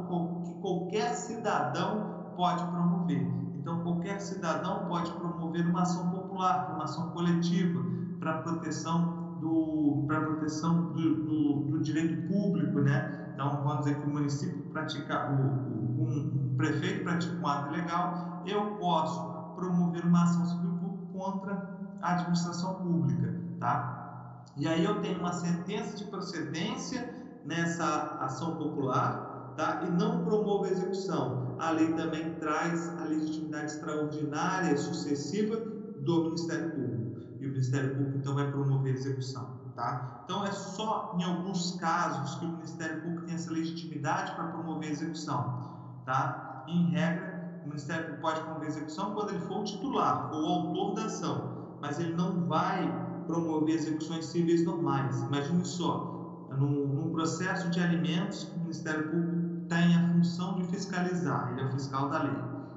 que qualquer cidadão pode promover. Então, qualquer cidadão pode promover uma ação popular, uma ação coletiva para proteção do, para proteção do, do, do, direito público, né? Então, vamos dizer que o município pratica, o, o, um, prefeito pratica um ato ilegal, eu posso promover uma ação civil contra a administração pública, tá? E aí eu tenho uma sentença de procedência nessa ação popular tá? e não promove a execução. A lei também traz a legitimidade extraordinária sucessiva do Ministério Público. E o Ministério Público então vai promover a execução. Tá? Então é só em alguns casos que o Ministério Público tem essa legitimidade para promover a execução. Tá? Em regra, o Ministério Público pode promover a execução quando ele for o titular ou o autor da ação, mas ele não vai promover execuções civis normais. Imagine só, num, num processo de alimentos, o Ministério Público tem a função de fiscalizar, ele é o fiscal da lei.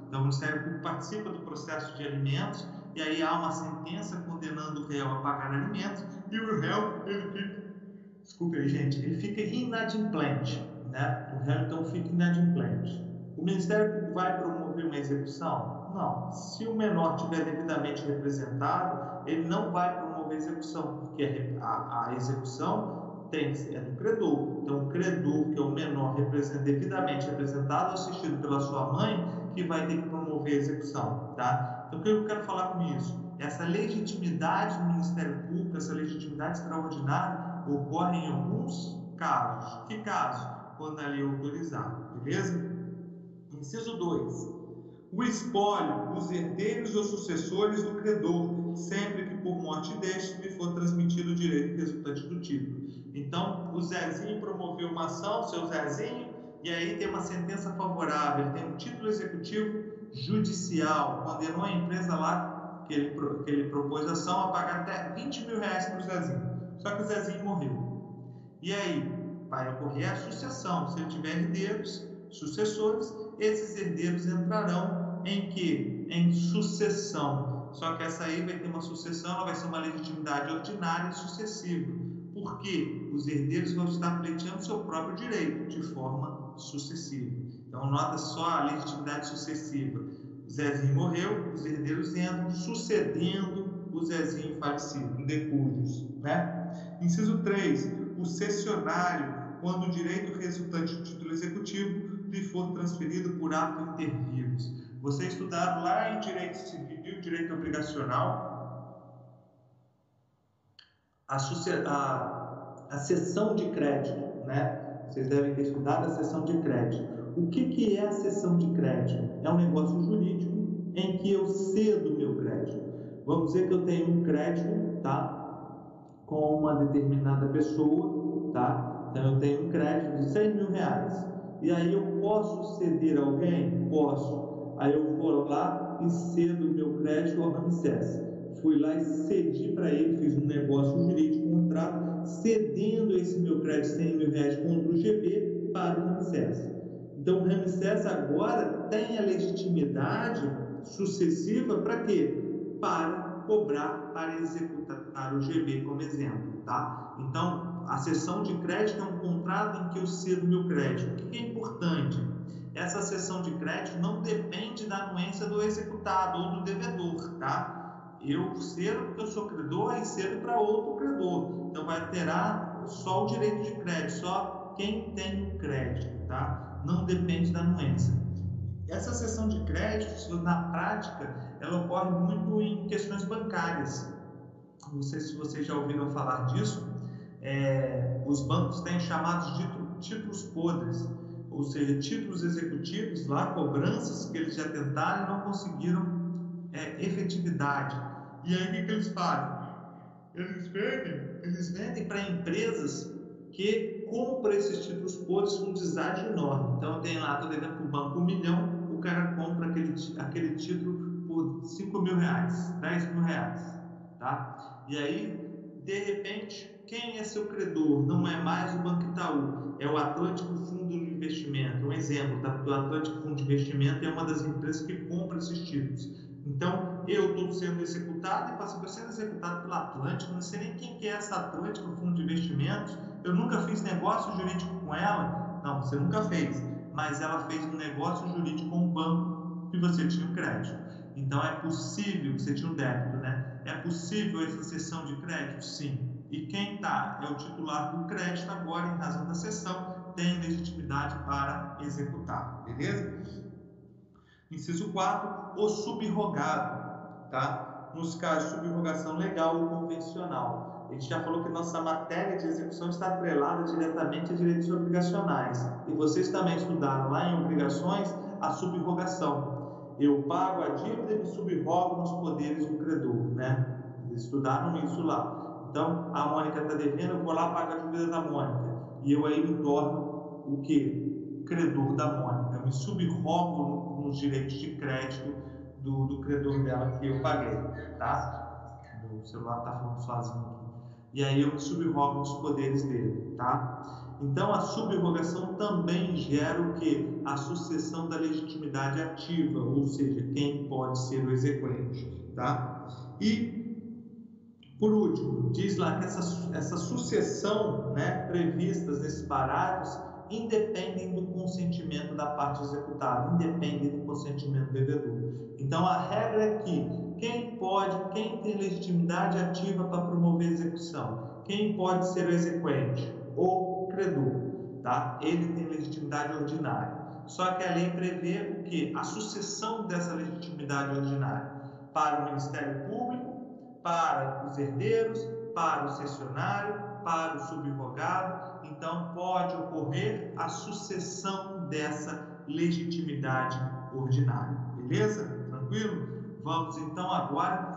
Então, o Ministério Público participa do processo de alimentos e aí há uma sentença condenando o réu a pagar alimentos e o réu ele fica desculpe aí, gente, ele fica inadimplente, né? O réu então fica inadimplente. O Ministério Público vai promover uma execução? Não. Se o menor tiver devidamente representado, ele não vai promover execução, porque a, a execução tem, é do credor. Então, o credor, que é o menor devidamente representado, assistido pela sua mãe, que vai ter que promover a execução, tá? Então, o que eu quero falar com isso? Essa legitimidade do Ministério Público, essa legitimidade extraordinária, ocorre em alguns casos. Que casos? Quando a lei autorizar, beleza? Inciso 2. O espólio, os herdeiros ou sucessores do credor, sempre que por morte deste lhe for transmitido o direito resultante do título. Então, o Zezinho promoveu uma ação, seu Zezinho, e aí tem uma sentença favorável, tem um título executivo judicial, condenou a empresa lá que ele, que ele propôs a ação a pagar até 20 mil reais para o Zezinho. Só que o Zezinho morreu. E aí, vai ocorrer a sucessão. Se ele tiver herdeiros, sucessores, esses herdeiros entrarão em que? Em sucessão. Só que essa aí vai ter uma sucessão, ela vai ser uma legitimidade ordinária e sucessiva. Porque os herdeiros vão estar pleiteando seu próprio direito de forma sucessiva. Então, nota só a legitimidade sucessiva. O Zezinho morreu, os herdeiros entram sucedendo o Zezinho falecido, decúdios. Né? Inciso 3. O cessionário, quando o direito resultante do título executivo lhe for transferido por ato intervivos. Você estudado lá em Direito Civil, Direito Obrigacional, a, a, a sessão de crédito, né? Vocês devem ter estudado a sessão de crédito. O que, que é a sessão de crédito? É um negócio jurídico em que eu cedo meu crédito. Vamos dizer que eu tenho um crédito, tá? Com uma determinada pessoa, tá? Então eu tenho um crédito de 100 mil reais. E aí eu posso ceder alguém? Posso. Aí eu vou lá e cedo meu crédito ao Ramsés. Fui lá e cedi para ele, fiz um negócio jurídico, um contrato, cedendo esse meu crédito 100 mil reais contra o GB para o Ramsés. Então o Ramsés agora tem a legitimidade sucessiva para quê? Para cobrar, para executar o GB como exemplo, tá? Então a cessão de crédito é um contrato em que eu cedo meu crédito. O que é importante? Essa cessão de crédito não depende da anuência do executado ou do devedor, tá? Eu cedo porque eu sou credor e cedo para outro credor. Então vai terá só o direito de crédito, só quem tem crédito, tá? Não depende da anuência. Essa cessão de crédito, na prática, ela ocorre muito em questões bancárias. Não sei se vocês já ouviram falar disso, é, os bancos têm chamados de títulos podres, ou seja, títulos executivos, lá cobranças que eles já tentaram e não conseguiram é, efetividade. E aí o que, que eles fazem? Eles vendem, eles vendem para empresas que compram esses títulos podres com um deságio enorme. Então tem lá, estou devendo para o banco um milhão, o cara compra aquele, aquele título por 5 mil reais, 10 mil reais. Tá? E aí, de repente, quem é seu credor? Não é mais o Banco Itaú, é o Atlântico Fundo de Investimento. Um exemplo, tá? o Atlântico Fundo de Investimento é uma das empresas que compra esses títulos. Então, eu estou sendo executado e passo por sendo executado pela Atlântico, não sei nem quem é essa Atlântico Fundo de Investimentos, eu nunca fiz negócio jurídico com ela. Não, você nunca fez, mas ela fez um negócio jurídico com um banco e você tinha um crédito. Então, é possível, você tinha um débito, né? É possível essa cessão de crédito? Sim. E quem está é o titular do crédito agora, em razão da cessão, tem legitimidade para executar, beleza? Inciso 4, o subrogado, tá? Nos casos de subrogação legal ou convencional. A gente já falou que nossa matéria de execução está atrelada diretamente a direitos obrigacionais. E vocês também estudaram lá em obrigações a subrogação. Eu pago a dívida e me subrogo nos poderes do credor, né? Eles estudaram isso lá. Então, a Mônica está devendo, eu vou lá pagar a dívida da Mônica. E eu aí me torno o quê? Credor da Mônica. Eu me subrogo nos direitos de crédito do, do credor dela que eu paguei, tá? O celular está falando sozinho aqui. E aí eu me subrogo nos poderes dele, tá? Então a subrogação também gera o que? A sucessão da legitimidade ativa, ou seja, quem pode ser o exequente, tá? E Por último, diz lá que essa, essa sucessão né, previstas nesses parágrafos independem do consentimento da parte executada, independem do consentimento do devedor. Então a regra é que quem pode, quem tem legitimidade ativa para promover a execução, quem pode ser o exequente? O credor, tá? Ele tem legitimidade ordinária. Só que a lei prevê o que? A sucessão dessa legitimidade ordinária para o Ministério Público, para os herdeiros, para o cessionário, para o subrogado. Então pode ocorrer a sucessão dessa legitimidade ordinária. Beleza? Tranquilo? Vamos então agora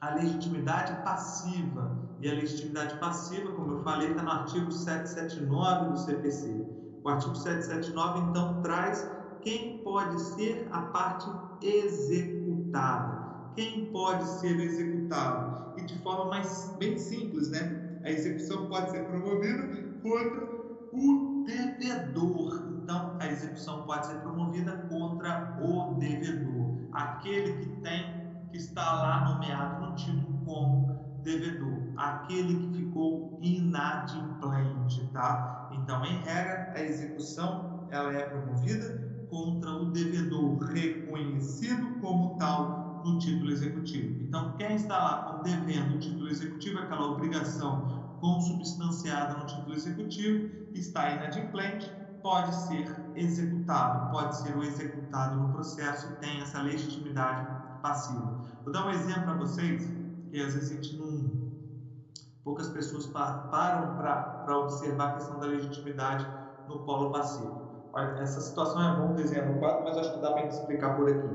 à legitimidade passiva. E a legitimidade passiva, como eu falei, está no artigo 779 do CPC. O artigo 779 então traz quem pode ser a parte executada. Quem pode ser executado? E de forma mais bem simples, né? A execução pode ser promovida contra o devedor. Então, a execução pode ser promovida contra o devedor, aquele que tem, que está lá nomeado no título como devedor, aquele que ficou inadimplente, tá? Então, em regra, a execução ela é promovida contra o devedor reconhecido como tal no título executivo. Então, quem está lá como devendo o título executivo, aquela obrigação consubstanciada no título executivo, está inadimplente, pode ser executado, pode ser o executado no processo e tem essa legitimidade passiva. Vou dar um exemplo para vocês, que às vezes a gente não. Poucas pessoas param para observar a questão da legitimidade no polo passivo. Olha, essa situação é bom desenhar no quadro, mas acho que dá para explicar por aqui.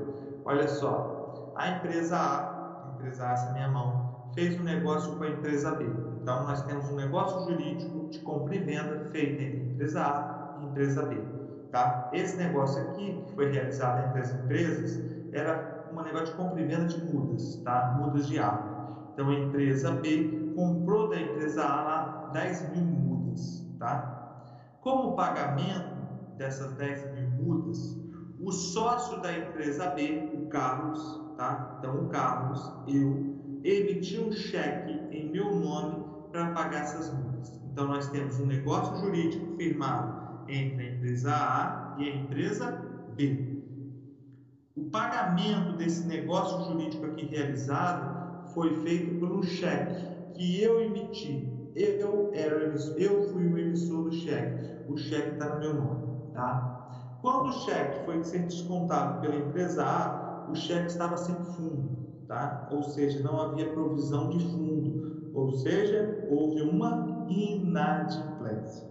Olha só, a empresa A, a empresa A, essa minha mão, fez um negócio com a empresa B. Então, nós temos um negócio jurídico de compra e venda feito entre empresa A e empresa B. Tá? Esse negócio aqui, que foi realizado entre as empresas, era um negócio de compra e venda de mudas, tá? mudas de árvore. Então, a empresa B comprou da empresa A lá 10 mil mudas. Tá? Como pagamento dessas 10 mil mudas, o sócio da empresa B, o Carlos, tá? então o Carlos, eu, emitiu um cheque em meu nome para pagar essas multas. Então, nós temos um negócio jurídico firmado entre a empresa A e a empresa B. O pagamento desse negócio jurídico aqui realizado foi feito por um cheque que eu emiti. Eu, era emissor, eu fui o emissor do cheque. O cheque está no meu nome. Tá? Quando o cheque foi ser descontado pela empresa A, o cheque estava sem fundo. Tá? Ou seja, não havia provisão de fundo ou seja, houve uma inadimplência.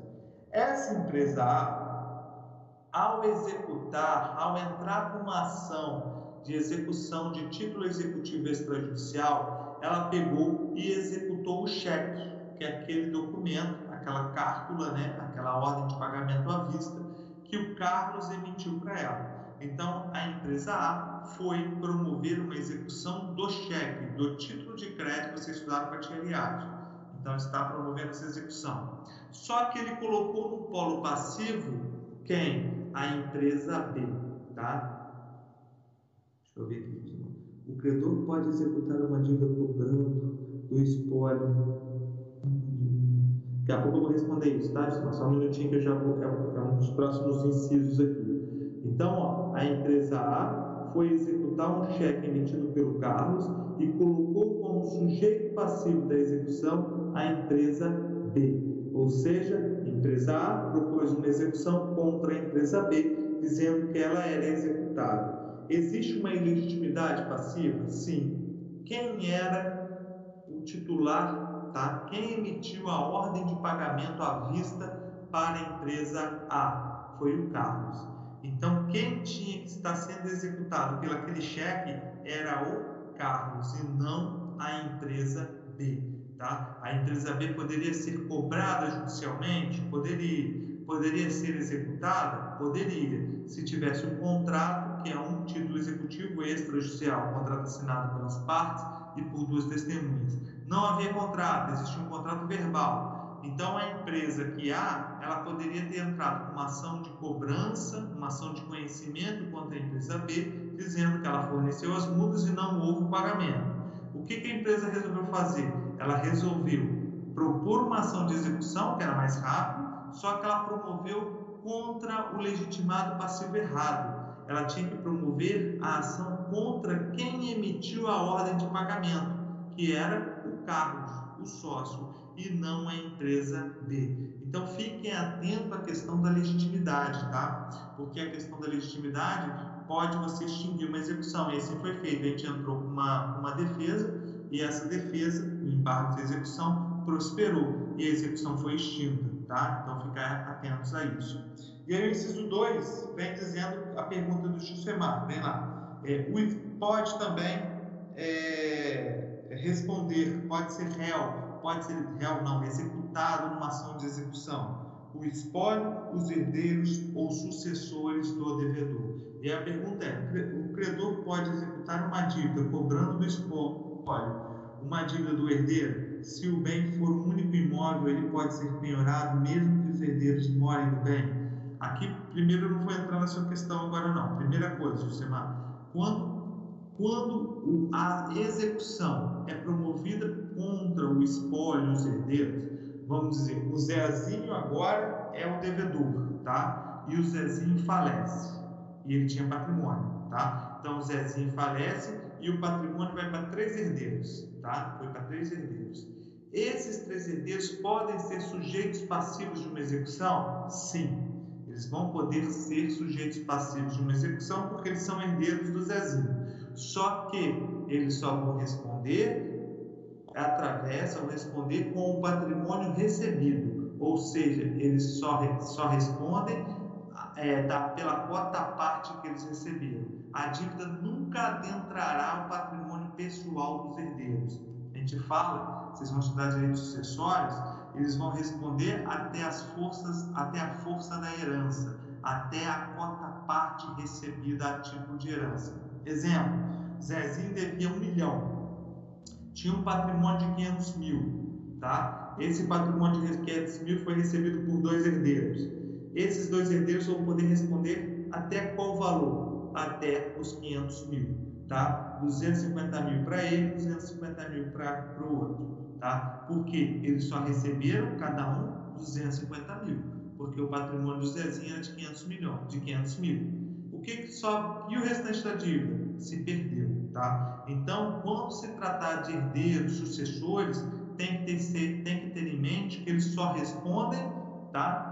Essa empresa A, ao executar, ao entrar com uma ação de execução de título executivo extrajudicial, ela pegou e executou o cheque, que é aquele documento, aquela cártula, né, aquela ordem de pagamento à vista que o Carlos emitiu para ela. Então, a empresa A foi promover uma execução do cheque, do título de crédito que vocês estudaram para atividade. Então, está promovendo essa execução. Só que ele colocou no polo passivo quem? A empresa B, tá? Deixa eu ver aqui. O credor pode executar uma dívida cobrando do espólio. Daqui a pouco eu vou responder isso, tá? Só um minutinho que eu já vou. É um dos próximos incisos aqui. Então, ó, a empresa A foi executar um cheque emitido pelo Carlos e colocou como sujeito passivo da execução a empresa B. Ou seja, a empresa A propôs uma execução contra a empresa B, dizendo que ela era executada. Existe uma ilegitimidade passiva? Sim. Quem era o titular, tá? Quem emitiu a ordem de pagamento à vista para a empresa A? Foi o Carlos. Então, quem tinha que estar sendo executado pelo aquele cheque era o Carlos e não a empresa B. Tá? A empresa B poderia ser cobrada judicialmente? Poderia. Poderia ser executada? Poderia. Se tivesse um contrato, que é um título executivo extrajudicial, um contrato assinado pelas partes e por duas testemunhas. Não havia contrato, existia um contrato verbal. Então, a empresa que há, ela poderia ter entrado com uma ação de cobrança, uma ação de conhecimento contra a empresa B, dizendo que ela forneceu as multas e não houve pagamento. O que, que a empresa resolveu fazer? Ela resolveu propor uma ação de execução, que era mais rápido, só que ela promoveu contra o legitimado passivo errado. Ela tinha que promover a ação contra quem emitiu a ordem de pagamento, que era o Carlos, o sócio, e não a empresa B. Então fiquem atentos à questão da legitimidade, tá? Porque a questão da legitimidade pode você extinguir uma execução, e assim foi feito. A gente entrou com uma, uma defesa, e essa defesa, o embargo de execução, prosperou, e a execução foi extinta, tá? Então ficar atentos a isso. E aí o inciso 2 vem dizendo a pergunta do Jussemar, vem lá. É, o pode também é, responder, pode ser réu pode ser real não, executado numa ação de execução. O espólio, os herdeiros ou sucessores do devedor. E a pergunta é: o credor pode executar uma dívida cobrando do espólio uma dívida do herdeiro? Se o bem for um único imóvel, ele pode ser penhorado, mesmo que os herdeiros morem no bem? Aqui, primeiro, eu não vou entrar na sua questão agora, não. Primeira coisa, Josemar, quando quando a execução é promovida contra o espólio, os herdeiros, vamos dizer, o Zezinho agora é o devedor, tá? E o Zezinho falece. E ele tinha patrimônio, tá? Então o Zezinho falece e o patrimônio vai para três herdeiros, tá? Foi para três herdeiros. Esses três herdeiros podem ser sujeitos passivos de uma execução? Sim. Eles vão poder ser sujeitos passivos de uma execução porque eles são herdeiros do Zezinho. Só que eles só vão responder através, vão responder com o patrimônio recebido, ou seja, eles só, só respondem é, da, pela cota parte que eles receberam. A dívida nunca adentrará o patrimônio pessoal dos herdeiros. A gente fala, vocês vão estudar direitos sucessórios, eles vão responder até as forças, até a força da herança, até a cota parte recebida a título de herança. Exemplo, Zezinho devia um milhão, tinha um patrimônio de 500 mil, tá? Esse patrimônio de 500 mil foi recebido por dois herdeiros. Esses dois herdeiros vão poder responder até qual valor? Até os 500 mil, tá? 250 mil para ele, 250 mil para o outro, tá? Porque eles só receberam cada um 250 mil, porque o patrimônio do Zezinho era de 500 milhões, de 500 mil que, que só e o restante da dívida se perdeu, tá? Então, quando se tratar de herdeiros, sucessores, tem que ter, tem que ter em mente que eles só respondem, tá?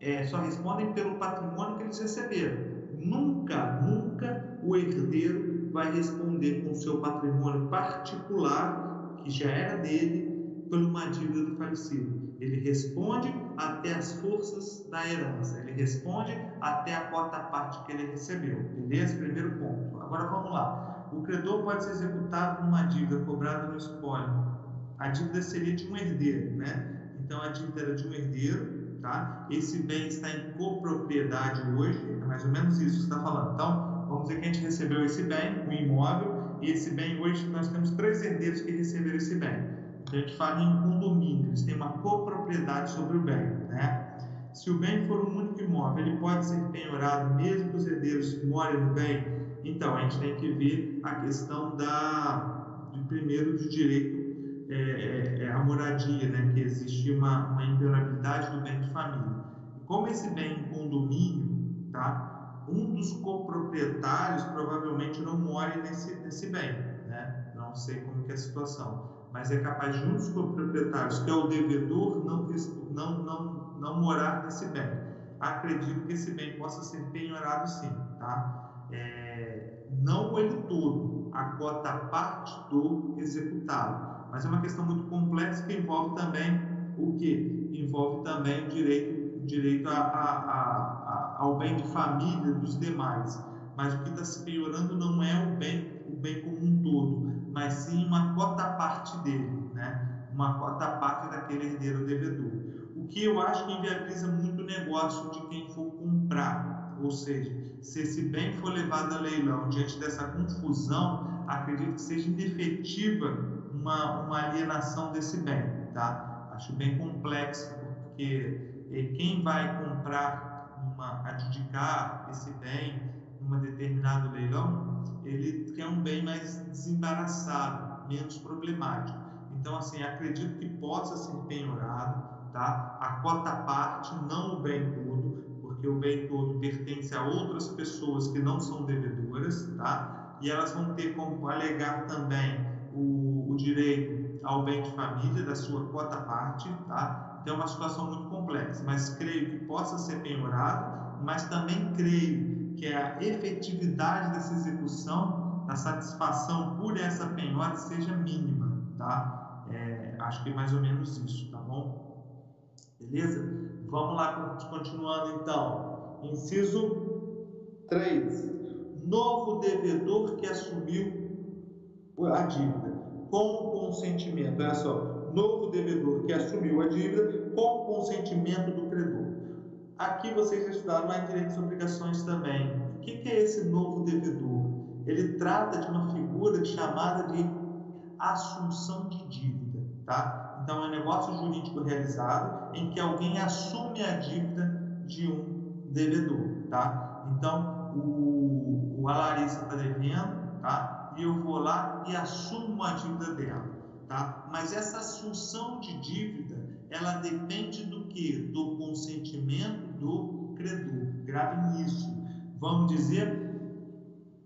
É, só respondem pelo patrimônio que eles receberam. Nunca, nunca o herdeiro vai responder com o seu patrimônio particular, que já era dele, por uma dívida do falecido. Ele responde até as forças da herança. Ele responde até a cota parte que ele recebeu. Beleza? Primeiro ponto. Agora vamos lá. O credor pode ser executado numa dívida cobrada no espólio. A dívida seria de um herdeiro, né? Então a dívida era de um herdeiro, tá? Esse bem está em copropriedade hoje, é mais ou menos isso que está falando. Então, vamos dizer que a gente recebeu esse bem, um imóvel, e esse bem hoje nós temos três herdeiros que receberam esse bem a gente fala em condomínio, eles têm uma copropriedade sobre o bem. Né? Se o bem for um único imóvel, ele pode ser penhorado mesmo que os herdeiros morem no bem? Então, a gente tem que ver a questão da, de, primeiro do direito é, é, é, à moradia, né? que existe uma, uma impenhorabilidade do bem de família. Como esse bem em condomínio, tá? um dos coproprietários provavelmente não more nesse, nesse bem. Né? Não sei como que é a situação mas é capaz de um dos proprietários, que é o devedor, não, não, não, não morar nesse bem. Acredito que esse bem possa ser penhorado sim, tá? É, não ele todo, a cota parte do executado, mas é uma questão muito complexa que envolve também o que? Envolve também o direito, direito a, a, a, ao bem de família dos demais. Mas o que está se penhorando não é o bem, o bem como um todo, mas sim uma cota parte dele, né? uma cota parte daquele herdeiro devedor. O que eu acho que inviabiliza muito o negócio de quem for comprar, ou seja, se esse bem for levado a leilão diante dessa confusão, acredito que seja indefetiva uma, uma alienação desse bem, tá? Acho bem complexo, porque eh, quem vai comprar, uma, adjudicar esse bem numa determinado leilão, ele quer um bem mais desembaraçado, menos problemático. Então, assim, acredito que possa ser penhorado, tá? A cota parte, não o bem todo, porque o bem todo pertence a outras pessoas que não são devedoras, tá? E elas vão ter como alegar também o, o direito ao bem de família da sua cota parte, tá? Então é uma situação muito complexa, mas creio que possa ser penhorado, mas também creio que a efetividade dessa execução, a satisfação por essa penhora seja mínima, tá? É, acho que é mais ou menos isso, tá bom? Beleza? Vamos lá, continuando então. Inciso 3. Novo devedor que assumiu a dívida com consentimento. Olha só, novo devedor que assumiu a dívida com consentimento do credor. Aqui vocês já estudaram lá em direitos e obrigações também. O que é esse novo devedor? Ele trata de uma figura chamada de assunção de dívida, tá? Então é um negócio jurídico realizado em que alguém assume a dívida de um devedor, tá? Então o, o a está devendo, tá? e eu vou lá e assumo a dívida dela, tá? Mas essa assunção de dívida, ela depende do que? Do consentimento do credor. Grave nisso. Vamos dizer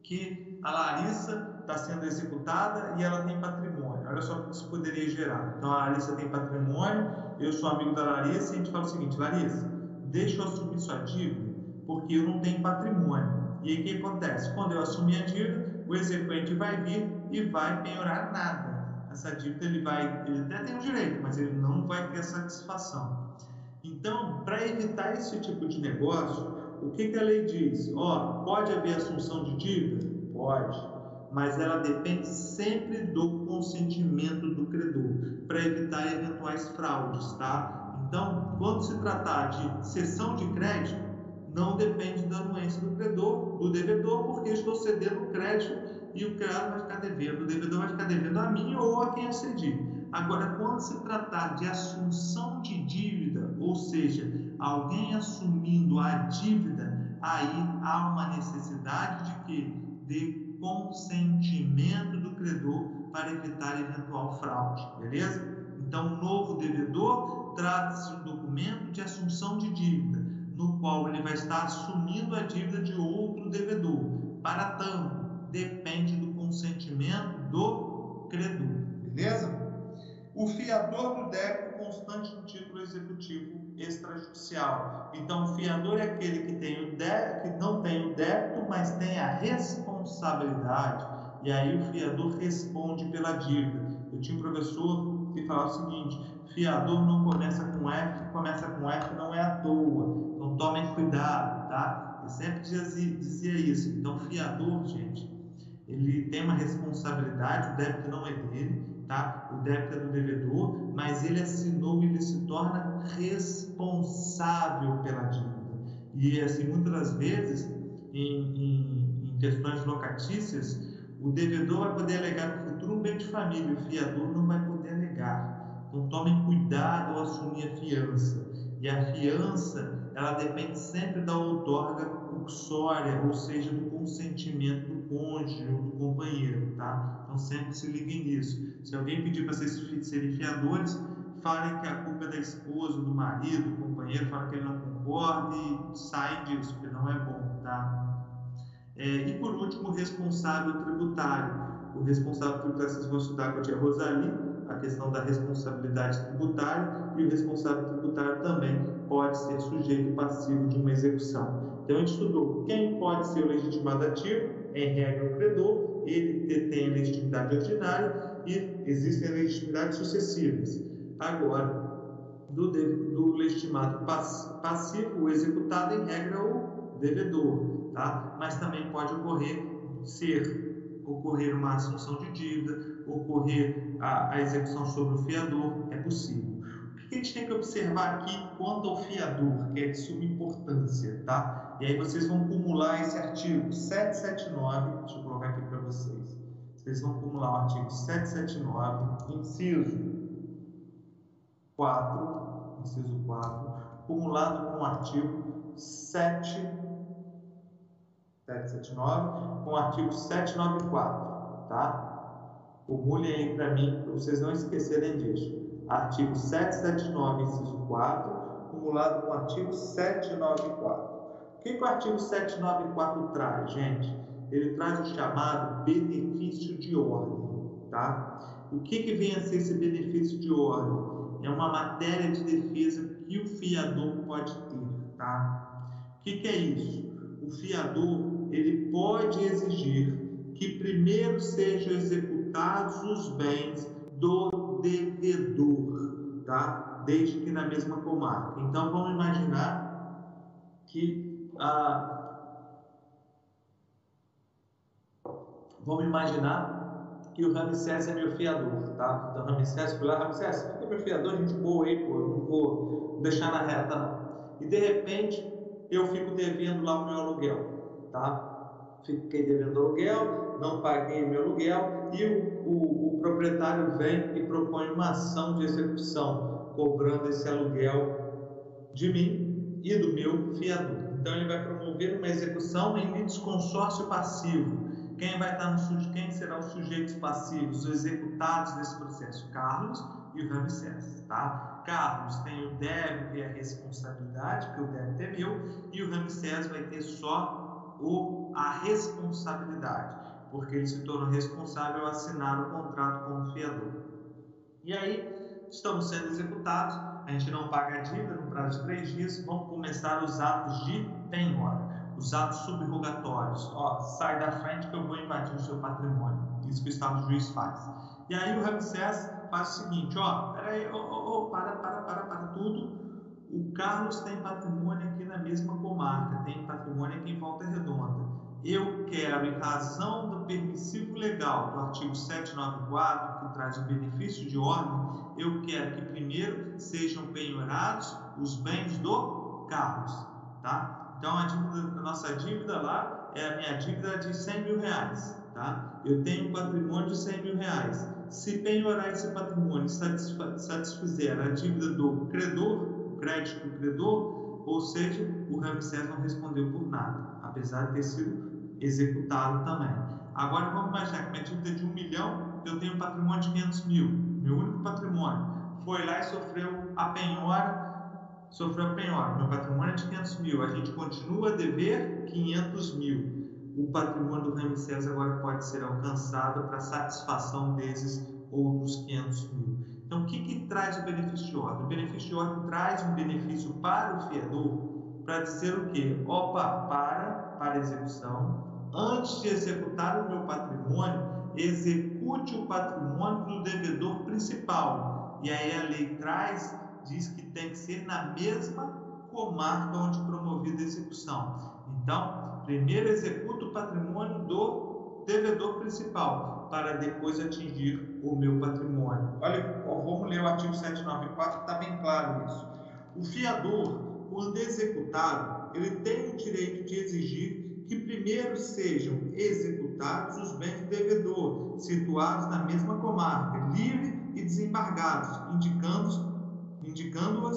que a Larissa está sendo executada e ela tem patrimônio. Olha só o que isso poderia gerar. Então a Larissa tem patrimônio, eu sou amigo da Larissa e a gente fala o seguinte: Larissa, deixa eu assumir sua dívida porque eu não tenho patrimônio. E aí o que acontece? Quando eu assumir a dívida, o exequente vai vir e vai penhorar nada. Essa dívida ele vai, ele até tem o direito, mas ele não vai ter satisfação. Então, para evitar esse tipo de negócio, o que, que a lei diz? Ó, pode haver assunção de dívida? Pode, mas ela depende sempre do consentimento do credor, para evitar eventuais fraudes, tá? Então, quando se tratar de cessão de crédito, não depende da anuência do credor, do devedor, porque estou cedendo o crédito e o criado vai ficar devendo, o devedor vai ficar devendo a mim ou a quem eu cedi. Agora, quando se tratar de assunção de dívida, ou seja, alguém assumindo a dívida, aí há uma necessidade de que de consentimento do credor para evitar eventual fraude, beleza? Então, novo devedor trata-se de um documento de assunção de dívida no qual ele vai estar assumindo a dívida de outro devedor. Para tanto, depende do consentimento do credor. Beleza? O fiador do débito constante no título executivo extrajudicial. Então, o fiador é aquele que, tem o débito, que não tem o débito, mas tem a responsabilidade. E aí o fiador responde pela dívida. Eu tinha um professor que falava o seguinte: fiador não começa com F, começa com F não é à toa. Então tomem cuidado, tá? Eu sempre dizia, dizia isso. Então, fiador, gente, ele tem uma responsabilidade, o débito não é dele, tá? O débito é do devedor, mas ele assinou e ele se torna responsável pela dívida. E assim, muitas das vezes, em, em, em questões locatícias, o devedor vai poder alegar no futuro um bem de família, o fiador não vai poder alegar. Então tomem cuidado ao assumir a fiança. E a fiança, ela depende sempre da outorga uxória, ou seja, do consentimento do cônjuge ou do companheiro, tá? Então sempre se liguem nisso. Se alguém pedir para vocês serem fiadores, falem que a culpa é da esposa, do marido, do companheiro, falem que ele não concorda e saem disso, porque não é bom, tá? É, e por último, o responsável tributário. O responsável tributário, vocês vão estudar com a tia a questão da responsabilidade tributária, e o responsável tributário também pode ser sujeito passivo de uma execução. Então, a gente estudou quem pode ser o legitimado ativo, em regra o credor, ele detém a legitimidade ordinária e existem legitimidades sucessivas. Agora, do, do legitimado passivo, o executado, em regra, o devedor, tá? mas também pode ocorrer ser ocorrer uma assunção de dívida, ocorrer a, a execução sobre o fiador, é possível. O que a gente tem que observar aqui quanto ao fiador, que é de suma importância, tá? E aí vocês vão acumular esse artigo 779, deixa eu colocar aqui para vocês. Vocês vão acumular o artigo 779, inciso 4, inciso 4, acumulado com o artigo 7 779 com o artigo 794, tá? Formulem aí para mim, para vocês não esquecerem disso. Artigo 779, inciso 4, acumulado com o artigo 794. O que, que o artigo 794 traz, gente? Ele traz o chamado benefício de ordem, tá? O que, que vem a ser esse benefício de ordem? É uma matéria de defesa que o fiador pode ter, tá? O que, que é isso? O fiador ele pode exigir que primeiro sejam executados os bens do devedor, tá? Desde que na mesma comarca. Então vamos imaginar que a vamos imaginar que o Ramsés é meu fiador, tá? Então Ramsés foi lá, Ramsés, fica meu fiador, gente boa aí, pô, não vou deixar na reta não. E de repente eu fico devendo lá o meu aluguel, tá? Fiquei devendo aluguel, não paguei meu aluguel e o, o, o proprietário vem e propõe uma ação de execução, cobrando esse aluguel de mim e do meu fiador. Então ele vai promover uma execução em litisconsórcio passivo. Quem vai estar no quem serão os sujeitos passivos, os executados desse processo? Carlos e o Ramsés, tá? Carlos tem o débito e a responsabilidade, porque o débito é meu, e o Ramsés vai ter só o, a responsabilidade, porque ele se torna responsável ao assinar o contrato com o fiador. E aí, estamos sendo executados, a gente não paga a dívida no prazo de três dias, vão começar os atos de penhora, os atos subrogatórios. Ó, sai da frente que eu vou invadir o seu patrimônio. Isso que o Estado juiz faz. E aí o Ramsés faz o seguinte, ó, peraí, para, para, para, para tudo. O Carlos tem patrimônio na mesma comarca, tem patrimônio aqui em Volta Redonda. Eu quero, em razão do permissivo legal do artigo 794, que traz o benefício de ordem, eu quero que primeiro sejam penhorados os bens do Carlos, tá? Então, a, dívida, a nossa dívida lá é a minha dívida de 100 mil reais, tá? Eu tenho um patrimônio de 100 mil reais se penhorar esse patrimônio satisfizer a dívida do credor, crédito do credor, ou seja, o Ramsés não respondeu por nada, apesar de ter sido executado também. Agora vamos imaginar que minha dívida de um milhão, eu tenho um patrimônio de 500 mil, meu único patrimônio. Foi lá e sofreu a penhora, sofreu a penhora, meu patrimônio é de 500 mil, a gente continua a dever 500 mil o patrimônio do Ramsés agora pode ser alcançado para satisfação desses outros 500 mil. Então, o que, que traz o ordem? O ordem traz um benefício para o fiador para dizer o quê? Opa, para, para execução, antes de executar o meu patrimônio, execute o patrimônio do devedor principal. E aí a lei traz, diz que tem que ser na mesma comarca onde promovida a execução. Então, primeiro executo o patrimônio do devedor principal, para depois atingir o meu patrimônio. Olha, vamos ler o artigo 794, que está bem claro isso. O fiador, quando executado, ele tem o direito de exigir que primeiro sejam executados os bens do devedor, situados na mesma comarca, livre e desembargados, indicando-os indicando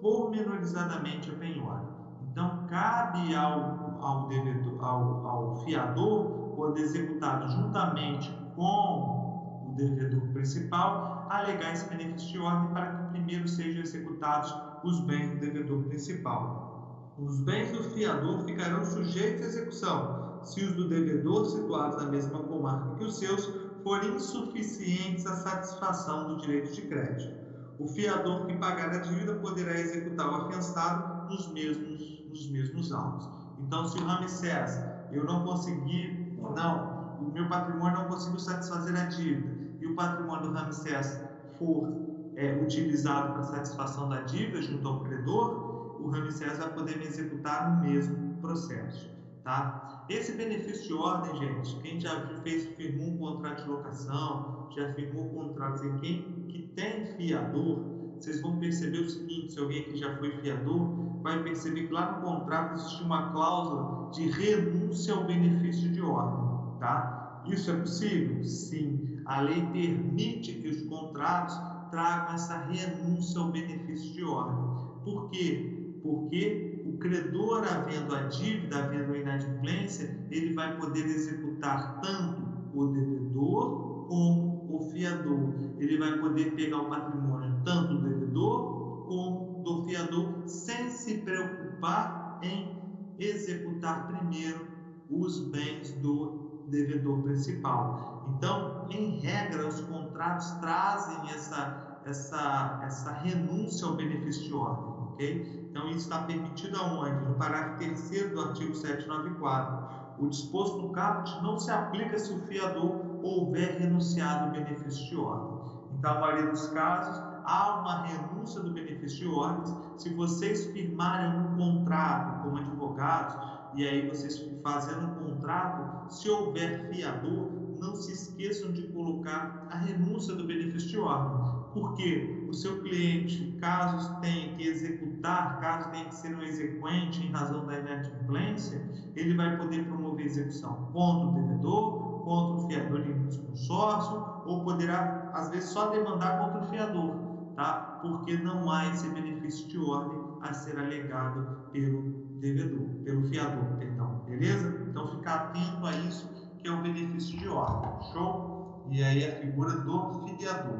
pormenorizadamente a penhora. Então, cabe ao ao, devedor, ao, ao fiador, quando executado juntamente com o devedor principal, alegar esse benefício de ordem para que primeiro sejam executados os bens do devedor principal. Os bens do fiador ficarão sujeitos à execução, se os do devedor situados na mesma comarca que os seus forem insuficientes à satisfação do direito de crédito. O fiador que pagar a dívida poderá executar o afiançado nos mesmos, nos mesmos autos. Então, se o Ramsés, eu não consegui, não, o meu patrimônio não conseguiu satisfazer a dívida, e o patrimônio do Ramsés for é, utilizado para satisfação da dívida junto ao credor, o Ramsés vai poder me executar no mesmo processo. Tá? Esse benefício de ordem, gente, quem já fez, firmou um contrato de locação, já firmou um contrato, quem que tem fiador, vocês vão perceber o seguinte: se alguém que já foi fiador, vai perceber que lá no contrato existe uma cláusula de renúncia ao benefício de ordem. Tá? Isso é possível? Sim. A lei permite que os contratos tragam essa renúncia ao benefício de ordem. Por quê? Porque o credor, havendo a dívida, havendo a inadimplência, ele vai poder executar tanto o devedor como o fiador. Ele vai poder pegar o patrimônio tanto do devedor como do fiador, sem se preocupar em executar primeiro os bens do devedor principal. Então, em regra, os contratos trazem essa, essa, essa renúncia ao benefício de ordem, ok? Então, isso está permitido aonde? No parágrafo 3 do artigo 794. O disposto no caput não se aplica se o fiador houver renunciado ao benefício de ordem. Então, a maioria dos casos, há uma renúncia do benefício de ordens. Se vocês firmarem um contrato como advogados, e aí vocês fazendo um contrato, se houver fiador, não se esqueçam de colocar a renúncia do benefício de ordem, porque o seu cliente, caso tenha que executar, caso tenha que ser um exequente em razão da inadimplência, ele vai poder promover execução contra o devedor, contra o fiador em consórcio, ou poderá, às vezes, só demandar contra o fiador, tá? porque não há esse benefício de ordem a ser alegado pelo devedor, pelo fiador, perdão, beleza? Então, ficar atento a isso que é o benefício de ordem. Show? E aí a figura do filiador.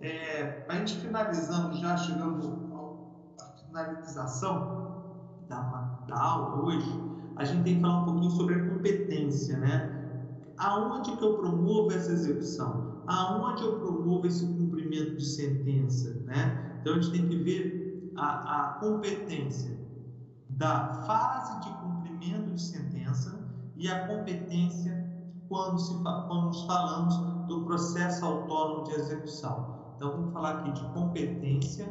É, a gente finalizando já, chegando à finalização da, da aula hoje, a gente tem que falar um pouquinho sobre a competência, né? Aonde que eu promovo essa execução? Aonde eu promovo esse cumprimento de sentença, né? Então a gente tem que ver a, a competência da fase de cumprimento de sentença e a competência quando, se, quando nos falamos do processo autônomo de execução. Então, vamos falar aqui de competência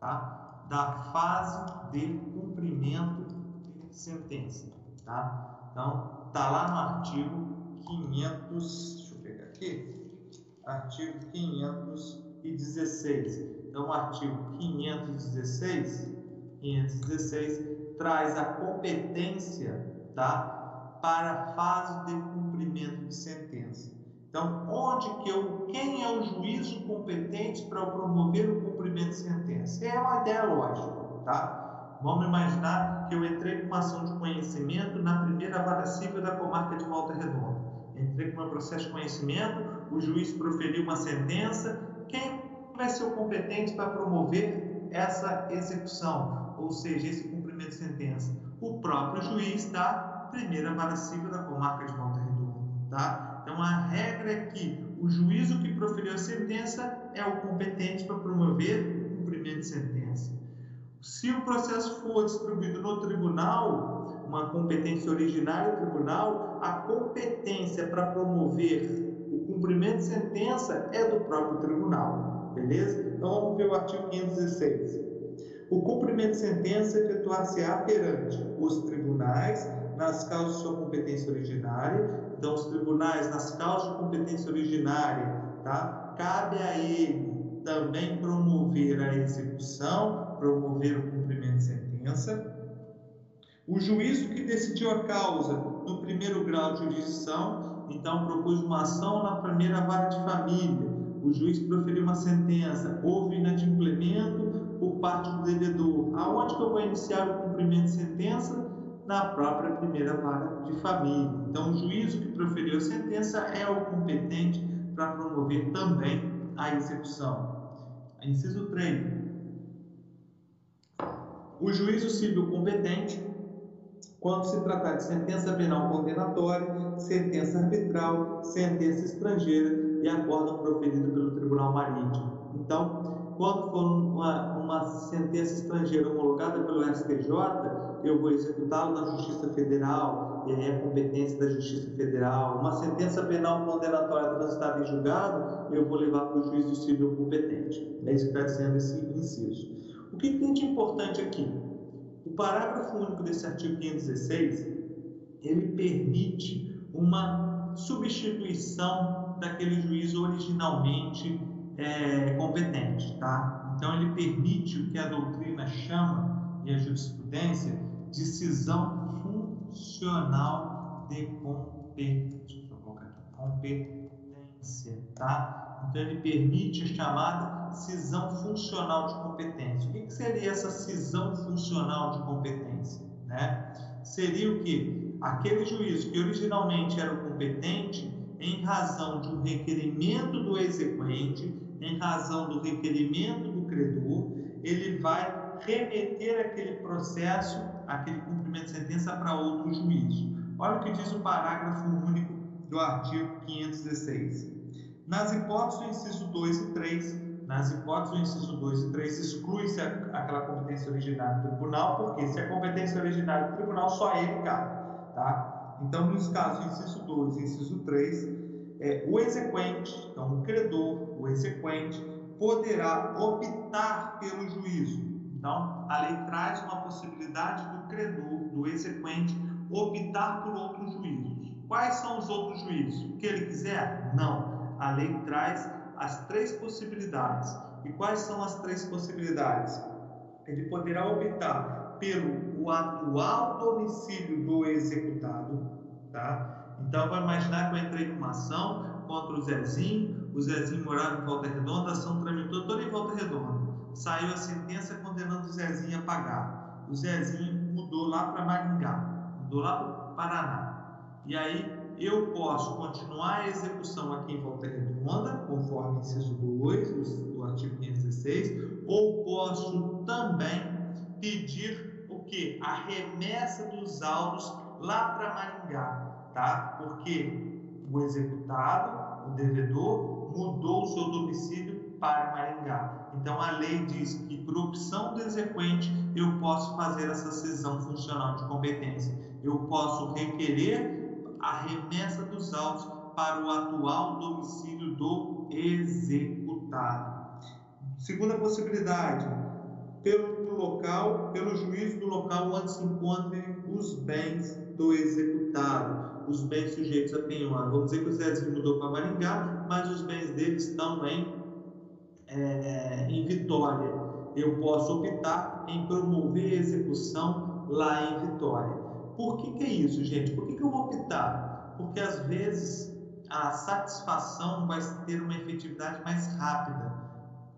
tá? da fase de cumprimento de sentença. Tá? Então, está lá no artigo 500, deixa eu pegar aqui, artigo 516. Então, o artigo 516, 516 traz a competência tá? para a fase de cumprimento de sentença. Então, onde que eu, quem é o juízo competente para promover o cumprimento de sentença? É uma ideia lógica, tá? Vamos imaginar que eu entrei com uma ação de conhecimento na primeira vara civil da comarca de Volta Redonda. Entrei com um processo de conhecimento, o juiz proferiu uma sentença. Quem vai ser o competente para promover essa execução, ou seja, esse cumprimento de sentença? O próprio juiz da primeira vara civil da comarca de Volta Redonda. Tá? Então, a regra é que o juízo que proferiu a sentença é o competente para promover o cumprimento de sentença. Se o processo for distribuído no tribunal, uma competência originária do tribunal, a competência para promover cumprimento de sentença é do próprio tribunal. Beleza? Então vamos ver o artigo 516. O cumprimento de sentença efetuar-se-á perante os tribunais nas causas de sua competência originária. Então, os tribunais, nas causas de competência originária, tá? cabe a ele também promover a execução, promover o cumprimento de sentença. O juízo que decidiu a causa no primeiro grau de jurisdição, então propôs uma ação na primeira vara de família. O juiz proferiu uma sentença, houve inadimplemento por parte do devedor. Aonde que eu vou iniciar o cumprimento de sentença? na própria primeira vara de família. Então, o juízo que proferiu a sentença é o competente para promover também a execução. Inciso 3. O juízo civil competente, quando se tratar de sentença penal condenatória, sentença arbitral, sentença estrangeira e acórdão proferido pelo Tribunal Marítimo. Então, quando for uma, uma sentença estrangeira homologada pelo STJ, eu vou executá-lo na Justiça Federal, e aí é competência da Justiça Federal. Uma sentença penal condenatória transitada em julgado, eu vou levar para o juízo civil competente. É isso que está sendo esse inciso. O que tem de importante aqui? O parágrafo único desse artigo 516, ele permite uma substituição daquele juízo originalmente é, competente, tá? Então ele permite o que a doutrina chama e a jurisprudência decisão funcional de competência. Tá? Então ele permite a chamada cisão funcional de competência. O que, seria essa cisão funcional de competência? Né? Seria o que? Aquele juiz que originalmente era o competente, em razão de um requerimento do exequente, em razão do requerimento do credor, ele vai remeter aquele processo, aquele cumprimento de sentença para outro juiz. Olha o que diz o parágrafo único do artigo 516. Nas hipóteses do inciso 2 e 3, nas hipóteses do inciso 2 e 3, exclui-se aquela competência originária do tribunal, porque se a competência originária do tribunal, só ele cabe. Tá? Então, nos casos do inciso 2 e inciso 3, é, o exequente, então o credor, o exequente, poderá optar pelo juízo. Então, a lei traz uma possibilidade do credor, do exequente, optar por outros juízos. Quais são os outros juízos? O que ele quiser? Não. A lei traz as três possibilidades. E quais são as três possibilidades? Ele poderá optar pelo o atual domicílio do executado, tá? Então, vai imaginar que eu entrei com uma ação contra o Zezinho, o Zezinho morava em Volta Redonda, a ação tramitou toda em Volta Redonda. Saiu a sentença condenando o Zezinho a pagar. O Zezinho mudou lá para Maringá, mudou lá para o Paraná. E aí eu posso continuar a execução aqui em Volta Redonda, conforme inciso 2 do artigo 516, ou posso também pedir o que? A remessa dos autos lá para Maringá, tá? Porque o executado, o devedor, mudou o seu domicílio para Maringá. Então a lei diz que por opção do exequente eu posso fazer essa cisão funcional de competência. Eu posso requerer a remessa dos autos para o atual domicílio do executado. Segunda possibilidade, pelo local, pelo juízo do local onde se encontrem os bens do executado, os bens sujeitos a penhora. Vamos dizer que o Zezinho mudou para Maringá, mas os bens dele estão em, é, em Vitória. Eu posso optar em promover a execução lá em Vitória. Por que, que é isso, gente? Por que, que eu vou optar? Porque às vezes a satisfação vai ter uma efetividade mais rápida.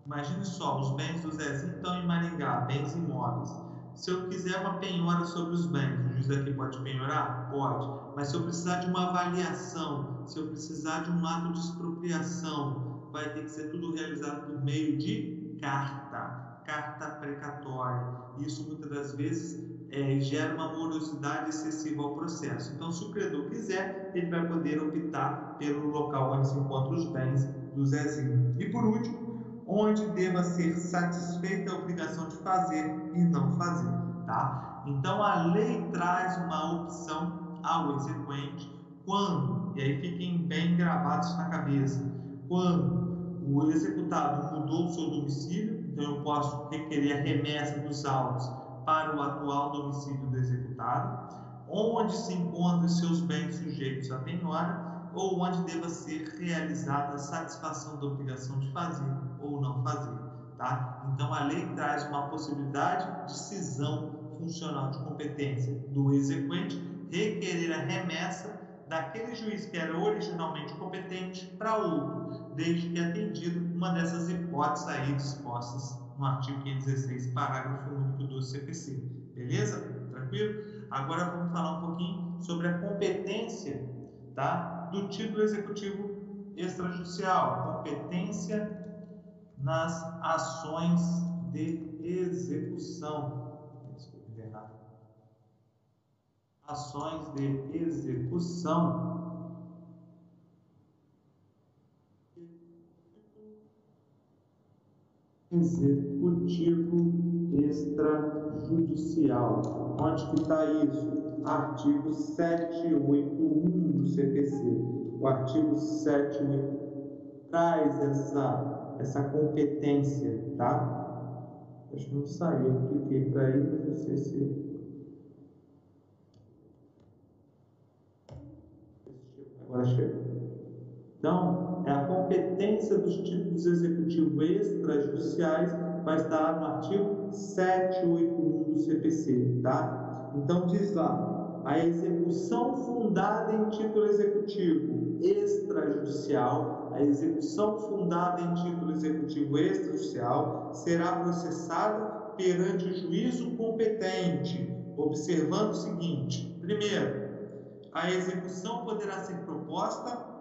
Imagine só, os bens do Zezinho estão em Maringá, bens imóveis. Se eu quiser uma penhora sobre os bens, o juiz daqui pode penhorar? Pode. Mas se eu precisar de uma avaliação, se eu precisar de um ato de expropriação, vai ter que ser tudo realizado por meio de carta, carta precatória. Isso muitas das vezes é, gera uma morosidade excessiva ao processo. Então, se o credor quiser, ele vai poder optar pelo local onde se encontram os bens do Zezinho. E por último, onde deva ser satisfeita a obrigação de fazer e não fazer, tá? Então, a lei traz uma opção ao exequente quando, e aí fiquem bem gravados na cabeça, quando o executado mudou o seu domicílio, então eu posso requerer a remessa dos autos para o atual domicílio do executado, onde se encontram seus bens sujeitos à penhora ou onde deva ser realizada a satisfação da obrigação de fazer ou não fazer. Tá? Então, a lei traz uma possibilidade de cisão funcional de competência do exequente requerer a remessa daquele juiz que era originalmente competente para outro, desde que atendido uma dessas hipóteses aí dispostas no artigo 516, parágrafo único do CPC. Beleza? Tranquilo? Agora vamos falar um pouquinho sobre a competência tá, do título executivo extrajudicial. Competência nas ações de execução. Ações de execução executivo extrajudicial. Onde que está isso? Artigo 781 do CPC. O artigo 781 traz essa, essa competência, tá? Acho que não saiu, eu cliquei para aí, não sei se. Agora chegou. Então, é a competência dos títulos executivos extrajudiciais vai estar no artigo 781 do CPC, tá? Então diz lá, a execução fundada em título executivo extrajudicial, a execução fundada em título executivo extrajudicial será processada perante o juízo competente, observando o seguinte: primeiro, a execução poderá ser proposta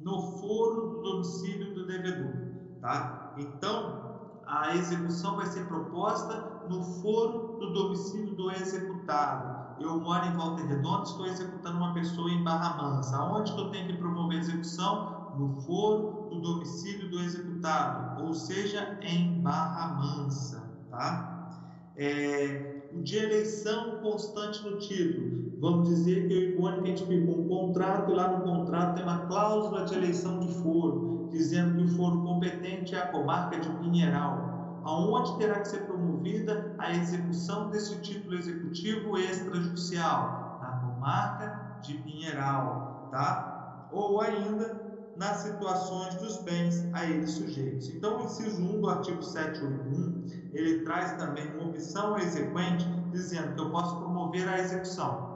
no foro do domicílio do devedor, tá? Então, a execução vai ser proposta no foro do domicílio do executado. Eu moro em Volta Redonda, estou executando uma pessoa em Barra Mansa. Aonde que eu tenho que promover a execução? No foro do domicílio do executado, ou seja, em Barra Mansa, tá? É, de eleição constante no título. Vamos dizer que eu e Mônica a gente firmou um contrato e lá no contrato tem uma cláusula de eleição de foro, dizendo que o foro competente é a comarca de Pinheiral, aonde terá que ser promovida a execução desse título executivo extrajudicial, na comarca de Pinheiral, tá? Ou ainda nas situações dos bens a eles sujeitos. Então, o inciso 1 do artigo 781, ele traz também uma opção exequente, dizendo que eu posso promover a execução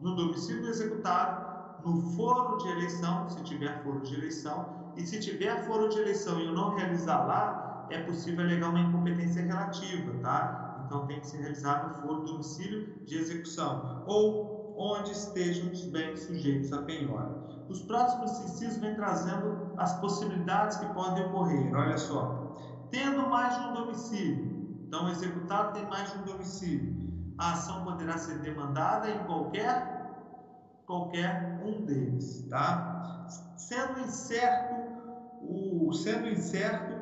no domicílio do executado, no foro de eleição, se tiver foro de eleição, e se tiver foro de eleição e eu não realizar lá, é possível alegar uma incompetência relativa, tá? Então tem que ser realizado no foro do domicílio de execução, ou onde estejam os bens sujeitos a penhora. Os próximos incisos vêm trazendo as possibilidades que podem ocorrer. Olha só, tendo mais de um domicílio, então o executado tem mais de um domicílio, a ação poderá ser demandada em qualquer qualquer um deles, tá? Sendo incerto o sendo incerto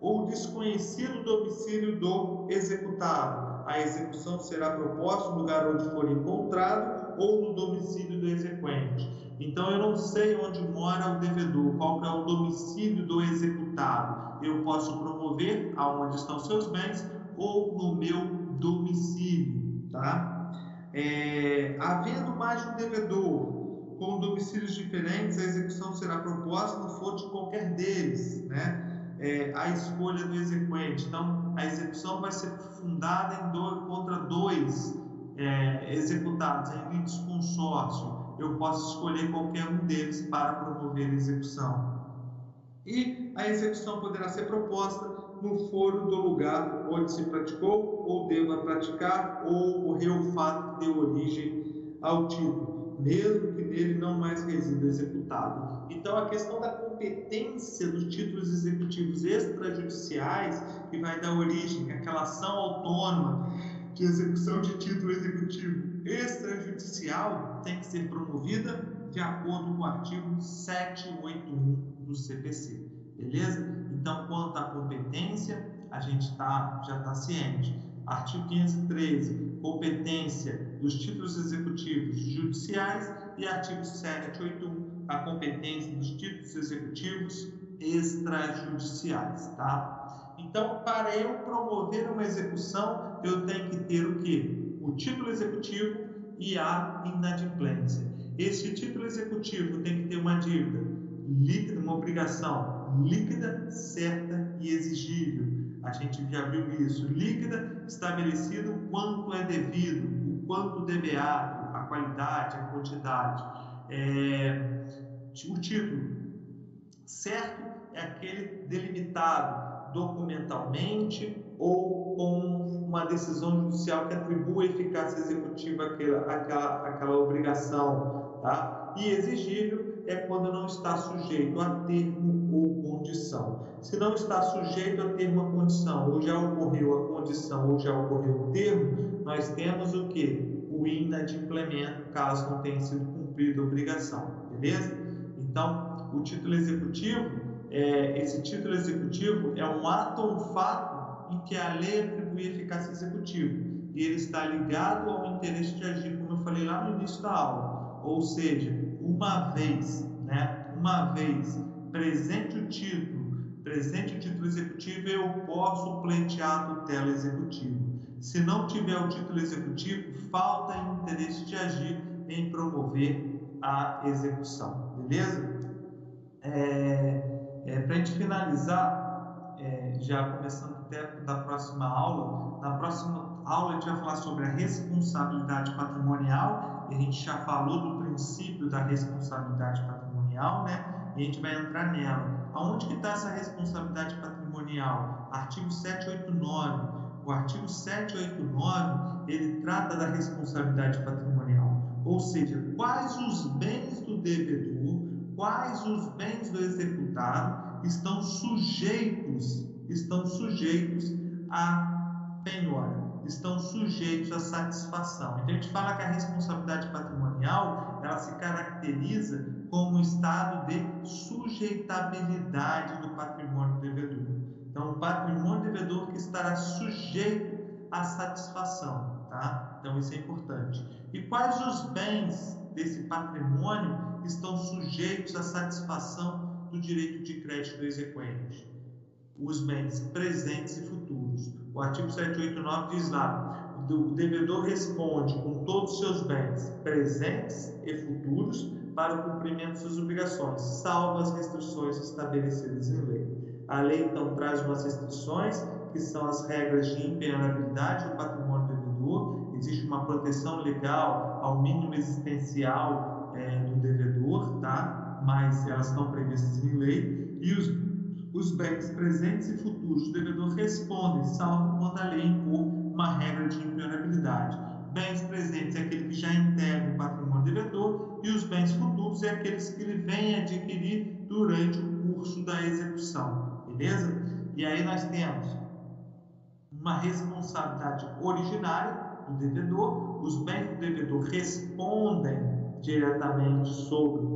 ou desconhecido o domicílio do executado, a execução será proposta no lugar onde for encontrado ou no domicílio do exequente. Então eu não sei onde mora o devedor, qual é o domicílio do executado. Eu posso promover aonde estão seus bens ou no meu domicílio tá? É, havendo mais de um devedor com domicílios diferentes, a execução será proposta no for de qualquer deles, né? É, a escolha do exequente. Então, a execução vai ser fundada em do, contra dois é, executados em litisconsórcio. Eu posso escolher qualquer um deles para promover a execução. E a execução poderá ser proposta no foro do lugar onde se praticou ou deva praticar ou ocorreu o fato que deu origem ao título, mesmo que nele não mais resida executado. Então, a questão da competência dos títulos executivos extrajudiciais que vai dar origem àquela ação autônoma de execução de título executivo extrajudicial tem que ser promovida de acordo com o artigo 781 do CPC. Beleza? Então, quanto à competência, a gente tá, já está ciente. Artigo 513, competência dos títulos executivos judiciais e artigo 781, a competência dos títulos executivos extrajudiciais, tá? Então, para eu promover uma execução, eu tenho que ter o quê? O título executivo e a inadimplência. Este título executivo tem que ter uma dívida líquida, uma obrigação líquida, certa e exigível. A gente já viu isso. Líquida, estabelecido quanto é devido, o quanto deveado, a qualidade, a quantidade. É, o título certo é aquele delimitado documentalmente ou com uma decisão judicial que atribua eficácia executiva àquela, àquela, àquela obrigação. Tá? E exigível é quando não está sujeito a termo ou condição. Se não está sujeito a ter uma condição, ou já ocorreu a condição, ou já ocorreu o termo, nós temos o que? O inadimplemento, caso não tenha sido cumprida a obrigação, beleza? Então, o título executivo, é, esse título executivo é um ato ou um fato em que a lei atribui eficácia executiva e ele está ligado ao interesse de agir, como eu falei lá no início da aula. Ou seja, uma vez, né, uma vez presente o título, presente o título executivo, eu posso pleitear a tutela executiva. Se não tiver o título executivo, falta interesse de agir em promover a execução, beleza? É, é, Para a gente finalizar, é, já começando até da próxima aula, na próxima aula a gente vai falar sobre a responsabilidade patrimonial, e a gente já falou do princípio da responsabilidade patrimonial, né? E a gente vai entrar nela. Aonde que está essa responsabilidade patrimonial? Artigo 789. O artigo 789 ele trata da responsabilidade patrimonial, ou seja, quais os bens do devedor, quais os bens do executado estão sujeitos, estão sujeitos à penhora estão sujeitos à satisfação. Então a gente fala que a responsabilidade patrimonial ela se caracteriza como estado de sujeitabilidade do patrimônio devedor. Então o patrimônio devedor que estará sujeito à satisfação, tá? Então isso é importante. E quais os bens desse patrimônio estão sujeitos à satisfação do direito de crédito do exequente? Os bens presentes e futuros. O artigo 789 diz lá: o devedor responde com todos os seus bens presentes e futuros para o cumprimento de suas obrigações, salvo as restrições estabelecidas em lei. A lei então traz umas restrições, que são as regras de impenhorabilidade do patrimônio devedor. Existe uma proteção legal ao mínimo existencial é, do devedor, tá? mas elas estão previstas em lei. E os os bens presentes e futuros do devedor respondem, salvo quando a lei impor uma regra de impenhorabilidade. Bens presentes é aquele que já integra o patrimônio do devedor e os bens futuros é aqueles que ele vem adquirir durante o curso da execução, beleza? E aí nós temos uma responsabilidade originária do devedor, os bens do devedor respondem diretamente sobre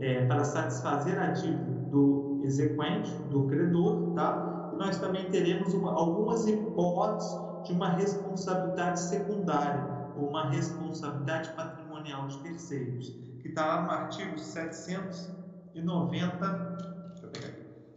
é, para satisfazer a dívida do exequente, do credor, tá? E nós também teremos uma, algumas hipóteses de uma responsabilidade secundária, ou uma responsabilidade patrimonial de terceiros, que está lá no artigo 790,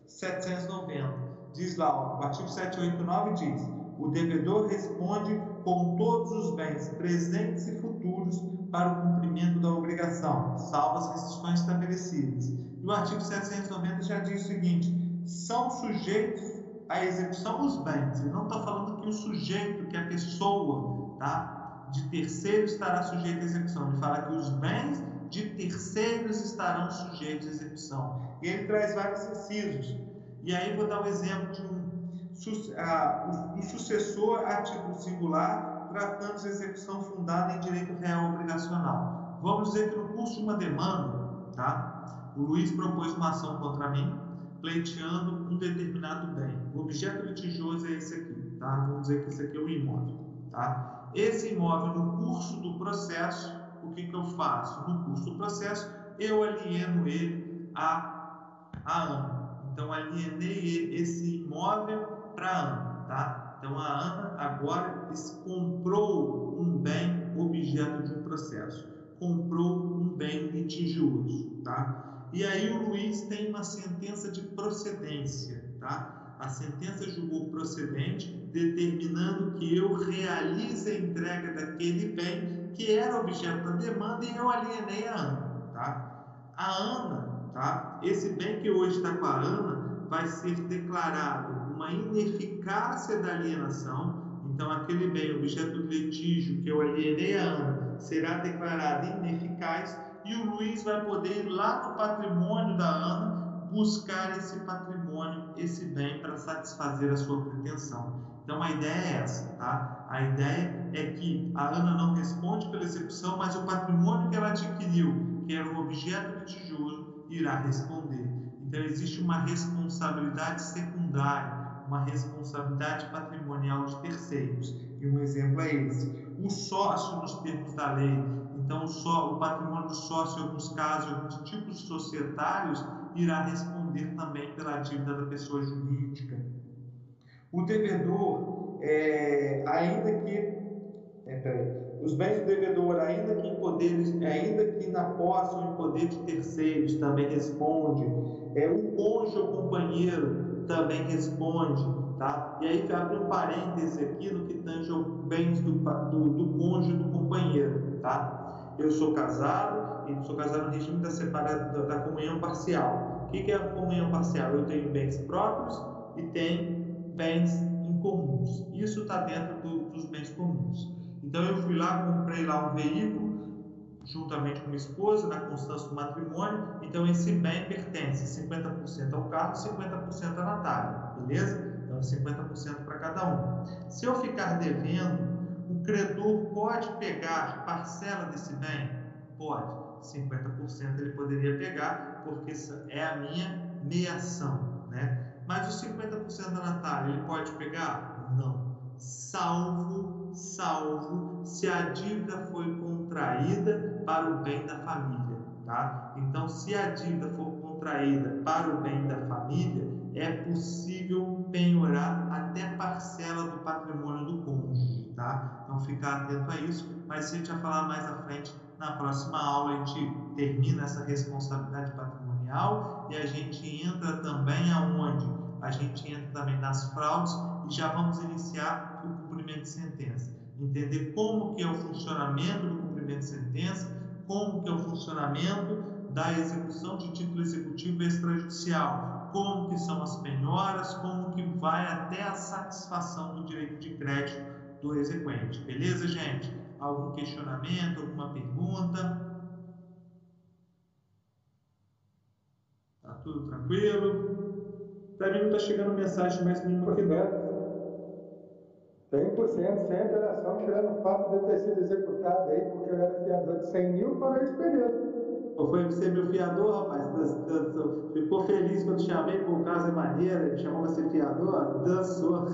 790. Diz lá, o artigo 789 diz: o devedor responde com todos os bens presentes e futuros para o cumprimento da obrigação, salvo as restrições estabelecidas e o artigo 790 já diz o seguinte: são sujeitos à execução os bens. Ele não está falando que o sujeito, que a pessoa, tá, de terceiro estará sujeito à execução. Ele fala que os bens de terceiros estarão sujeitos à execução. E ele traz vários incisos. E aí vou dar um exemplo de um, um sucessor a título singular tratando de execução fundada em direito real obrigacional. Vamos dizer que no curso de uma demanda, tá? o Luiz propôs uma ação contra mim, pleiteando um determinado bem. O objeto litigioso é esse aqui, tá? Vamos dizer que esse aqui é o imóvel, tá? Esse imóvel, no curso do processo, o que, que eu faço? No curso do processo, eu alieno ele a, a Ana. Então, alienei esse imóvel para a Ana, tá? Então, a Ana agora comprou um bem objeto de um processo. Comprou um bem litigioso, tá? E aí o Luiz tem uma sentença de procedência, tá? A sentença julgou procedente, determinando que eu realize a entrega daquele bem que era objeto da demanda e eu alienei a Ana, tá? A Ana, tá? Esse bem que hoje está com a Ana vai ser declarado uma ineficácia da alienação. Então, aquele bem, objeto do litígio que eu alienei a Ana, será declarado ineficaz e o Luiz vai poder ir lá no patrimônio da Ana buscar esse patrimônio, esse bem para satisfazer a sua pretensão. Então a ideia é essa, tá? A ideia é que a Ana não responde pela execução, mas o patrimônio que ela adquiriu, que era um objeto litigioso, irá responder. Então existe uma responsabilidade secundária, uma responsabilidade patrimonial de terceiros. E um exemplo é esse. O sócio, nos termos da lei, então, só o patrimônio do sócio, em alguns casos, alguns tipos societários, irá responder também pela dívida da pessoa jurídica. O devedor, é, ainda que é, peraí, os bens do devedor, ainda que em poderes, ainda que na posse ou em poder de terceiros, também responde. É, o cônjuge ou companheiro também responde. Tá? E aí abre um parêntese aqui no que tange aos bens do, do, do cônjuge do companheiro. Tá? eu sou casado e sou casado no regime da, separada, da comunhão parcial. O que é a comunhão parcial? Eu tenho bens próprios e tenho bens incomuns. Isso está dentro do, dos bens comuns. Então eu fui lá, comprei lá um veículo, juntamente com a esposa, na constância do matrimônio, então esse bem pertence 50% ao Carlos e 50% à Natália, beleza? Então 50% para cada um. Se eu ficar devendo, o credor pode pegar parcela desse bem? Pode. 50% ele poderia pegar, porque é a minha meação, né? Mas os 50% da Natália, ele pode pegar? Não. Salvo, salvo, se a dívida foi contraída para o bem da família, tá? Então, se a dívida for contraída para o bem da família, é possível penhorar até parcela do patrimônio do cônjuge, tá? Então, ficar atento a isso, mas a gente vai falar mais à frente na próxima aula, a gente termina essa responsabilidade patrimonial e a gente entra também aonde? A gente entra também nas fraudes e já vamos iniciar o cumprimento de sentença. Entender como que é o funcionamento do cumprimento de sentença, como que é o funcionamento da execução de título executivo extrajudicial, como que são as penhoras, como que vai até a satisfação do direito de crédito do exequente. Beleza, gente? Algum questionamento, alguma pergunta? Tá tudo tranquilo? Também não está chegando mensagem mais nenhuma aqui dentro. 100% sem alteração, tirando o fato de ter sido executado aí, porque eu era fiador de 100 mil para esse período. Foi você meu fiador, rapaz? Ficou feliz quando chamei por causa maneira, chamou você fiador? Dançou.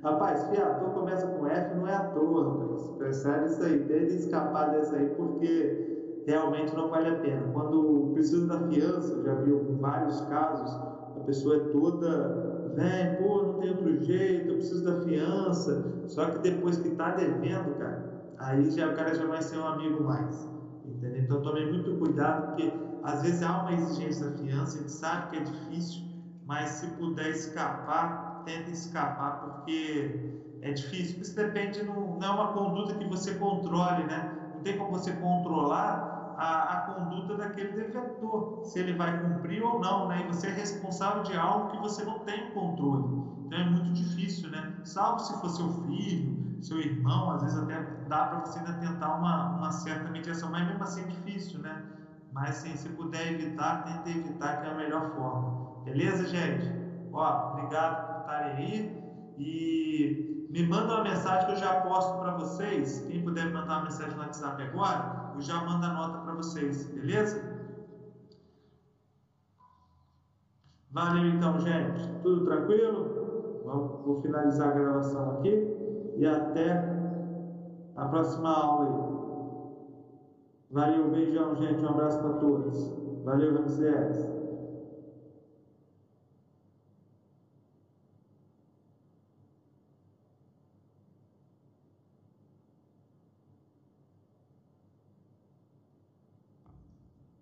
Rapaz, fiador começa com F, não é à toa, rapaz. Percebe isso aí, tente escapar dessa aí, porque realmente não vale a pena. Quando precisa da fiança, já viu vários casos, a pessoa é toda, vem, pô, não tem outro jeito, eu preciso da fiança. Só que depois que tá devendo, cara, aí já, o cara já vai ser um amigo mais. Entendeu? Então tome muito cuidado, porque às vezes há uma exigência da fiança, a gente sabe que é difícil, mas se puder escapar, tenta escapar porque é difícil. Isso depende, não, não é uma conduta que você controle, né? Não tem como você controlar a, a conduta daquele devedor, se ele vai cumprir ou não, né? E você é responsável de algo que você não tem controle. Então é muito difícil, né? Salvo se for seu filho, seu irmão, às vezes até dá para você ainda tentar uma, uma certa mediação, mas mesmo assim é difícil, né? Mas sim, se puder evitar, tenta evitar que é a melhor forma. Beleza, gente? Ó, obrigado estarem aí e me manda uma mensagem que eu já posto para vocês. Quem puder mandar uma mensagem no WhatsApp agora, eu já mando a nota para vocês, beleza? Valeu então, gente. Tudo tranquilo? Vou finalizar a gravação aqui e até a próxima aula aí. Valeu, beijão, gente. Um abraço para todos. Valeu, Ramsés.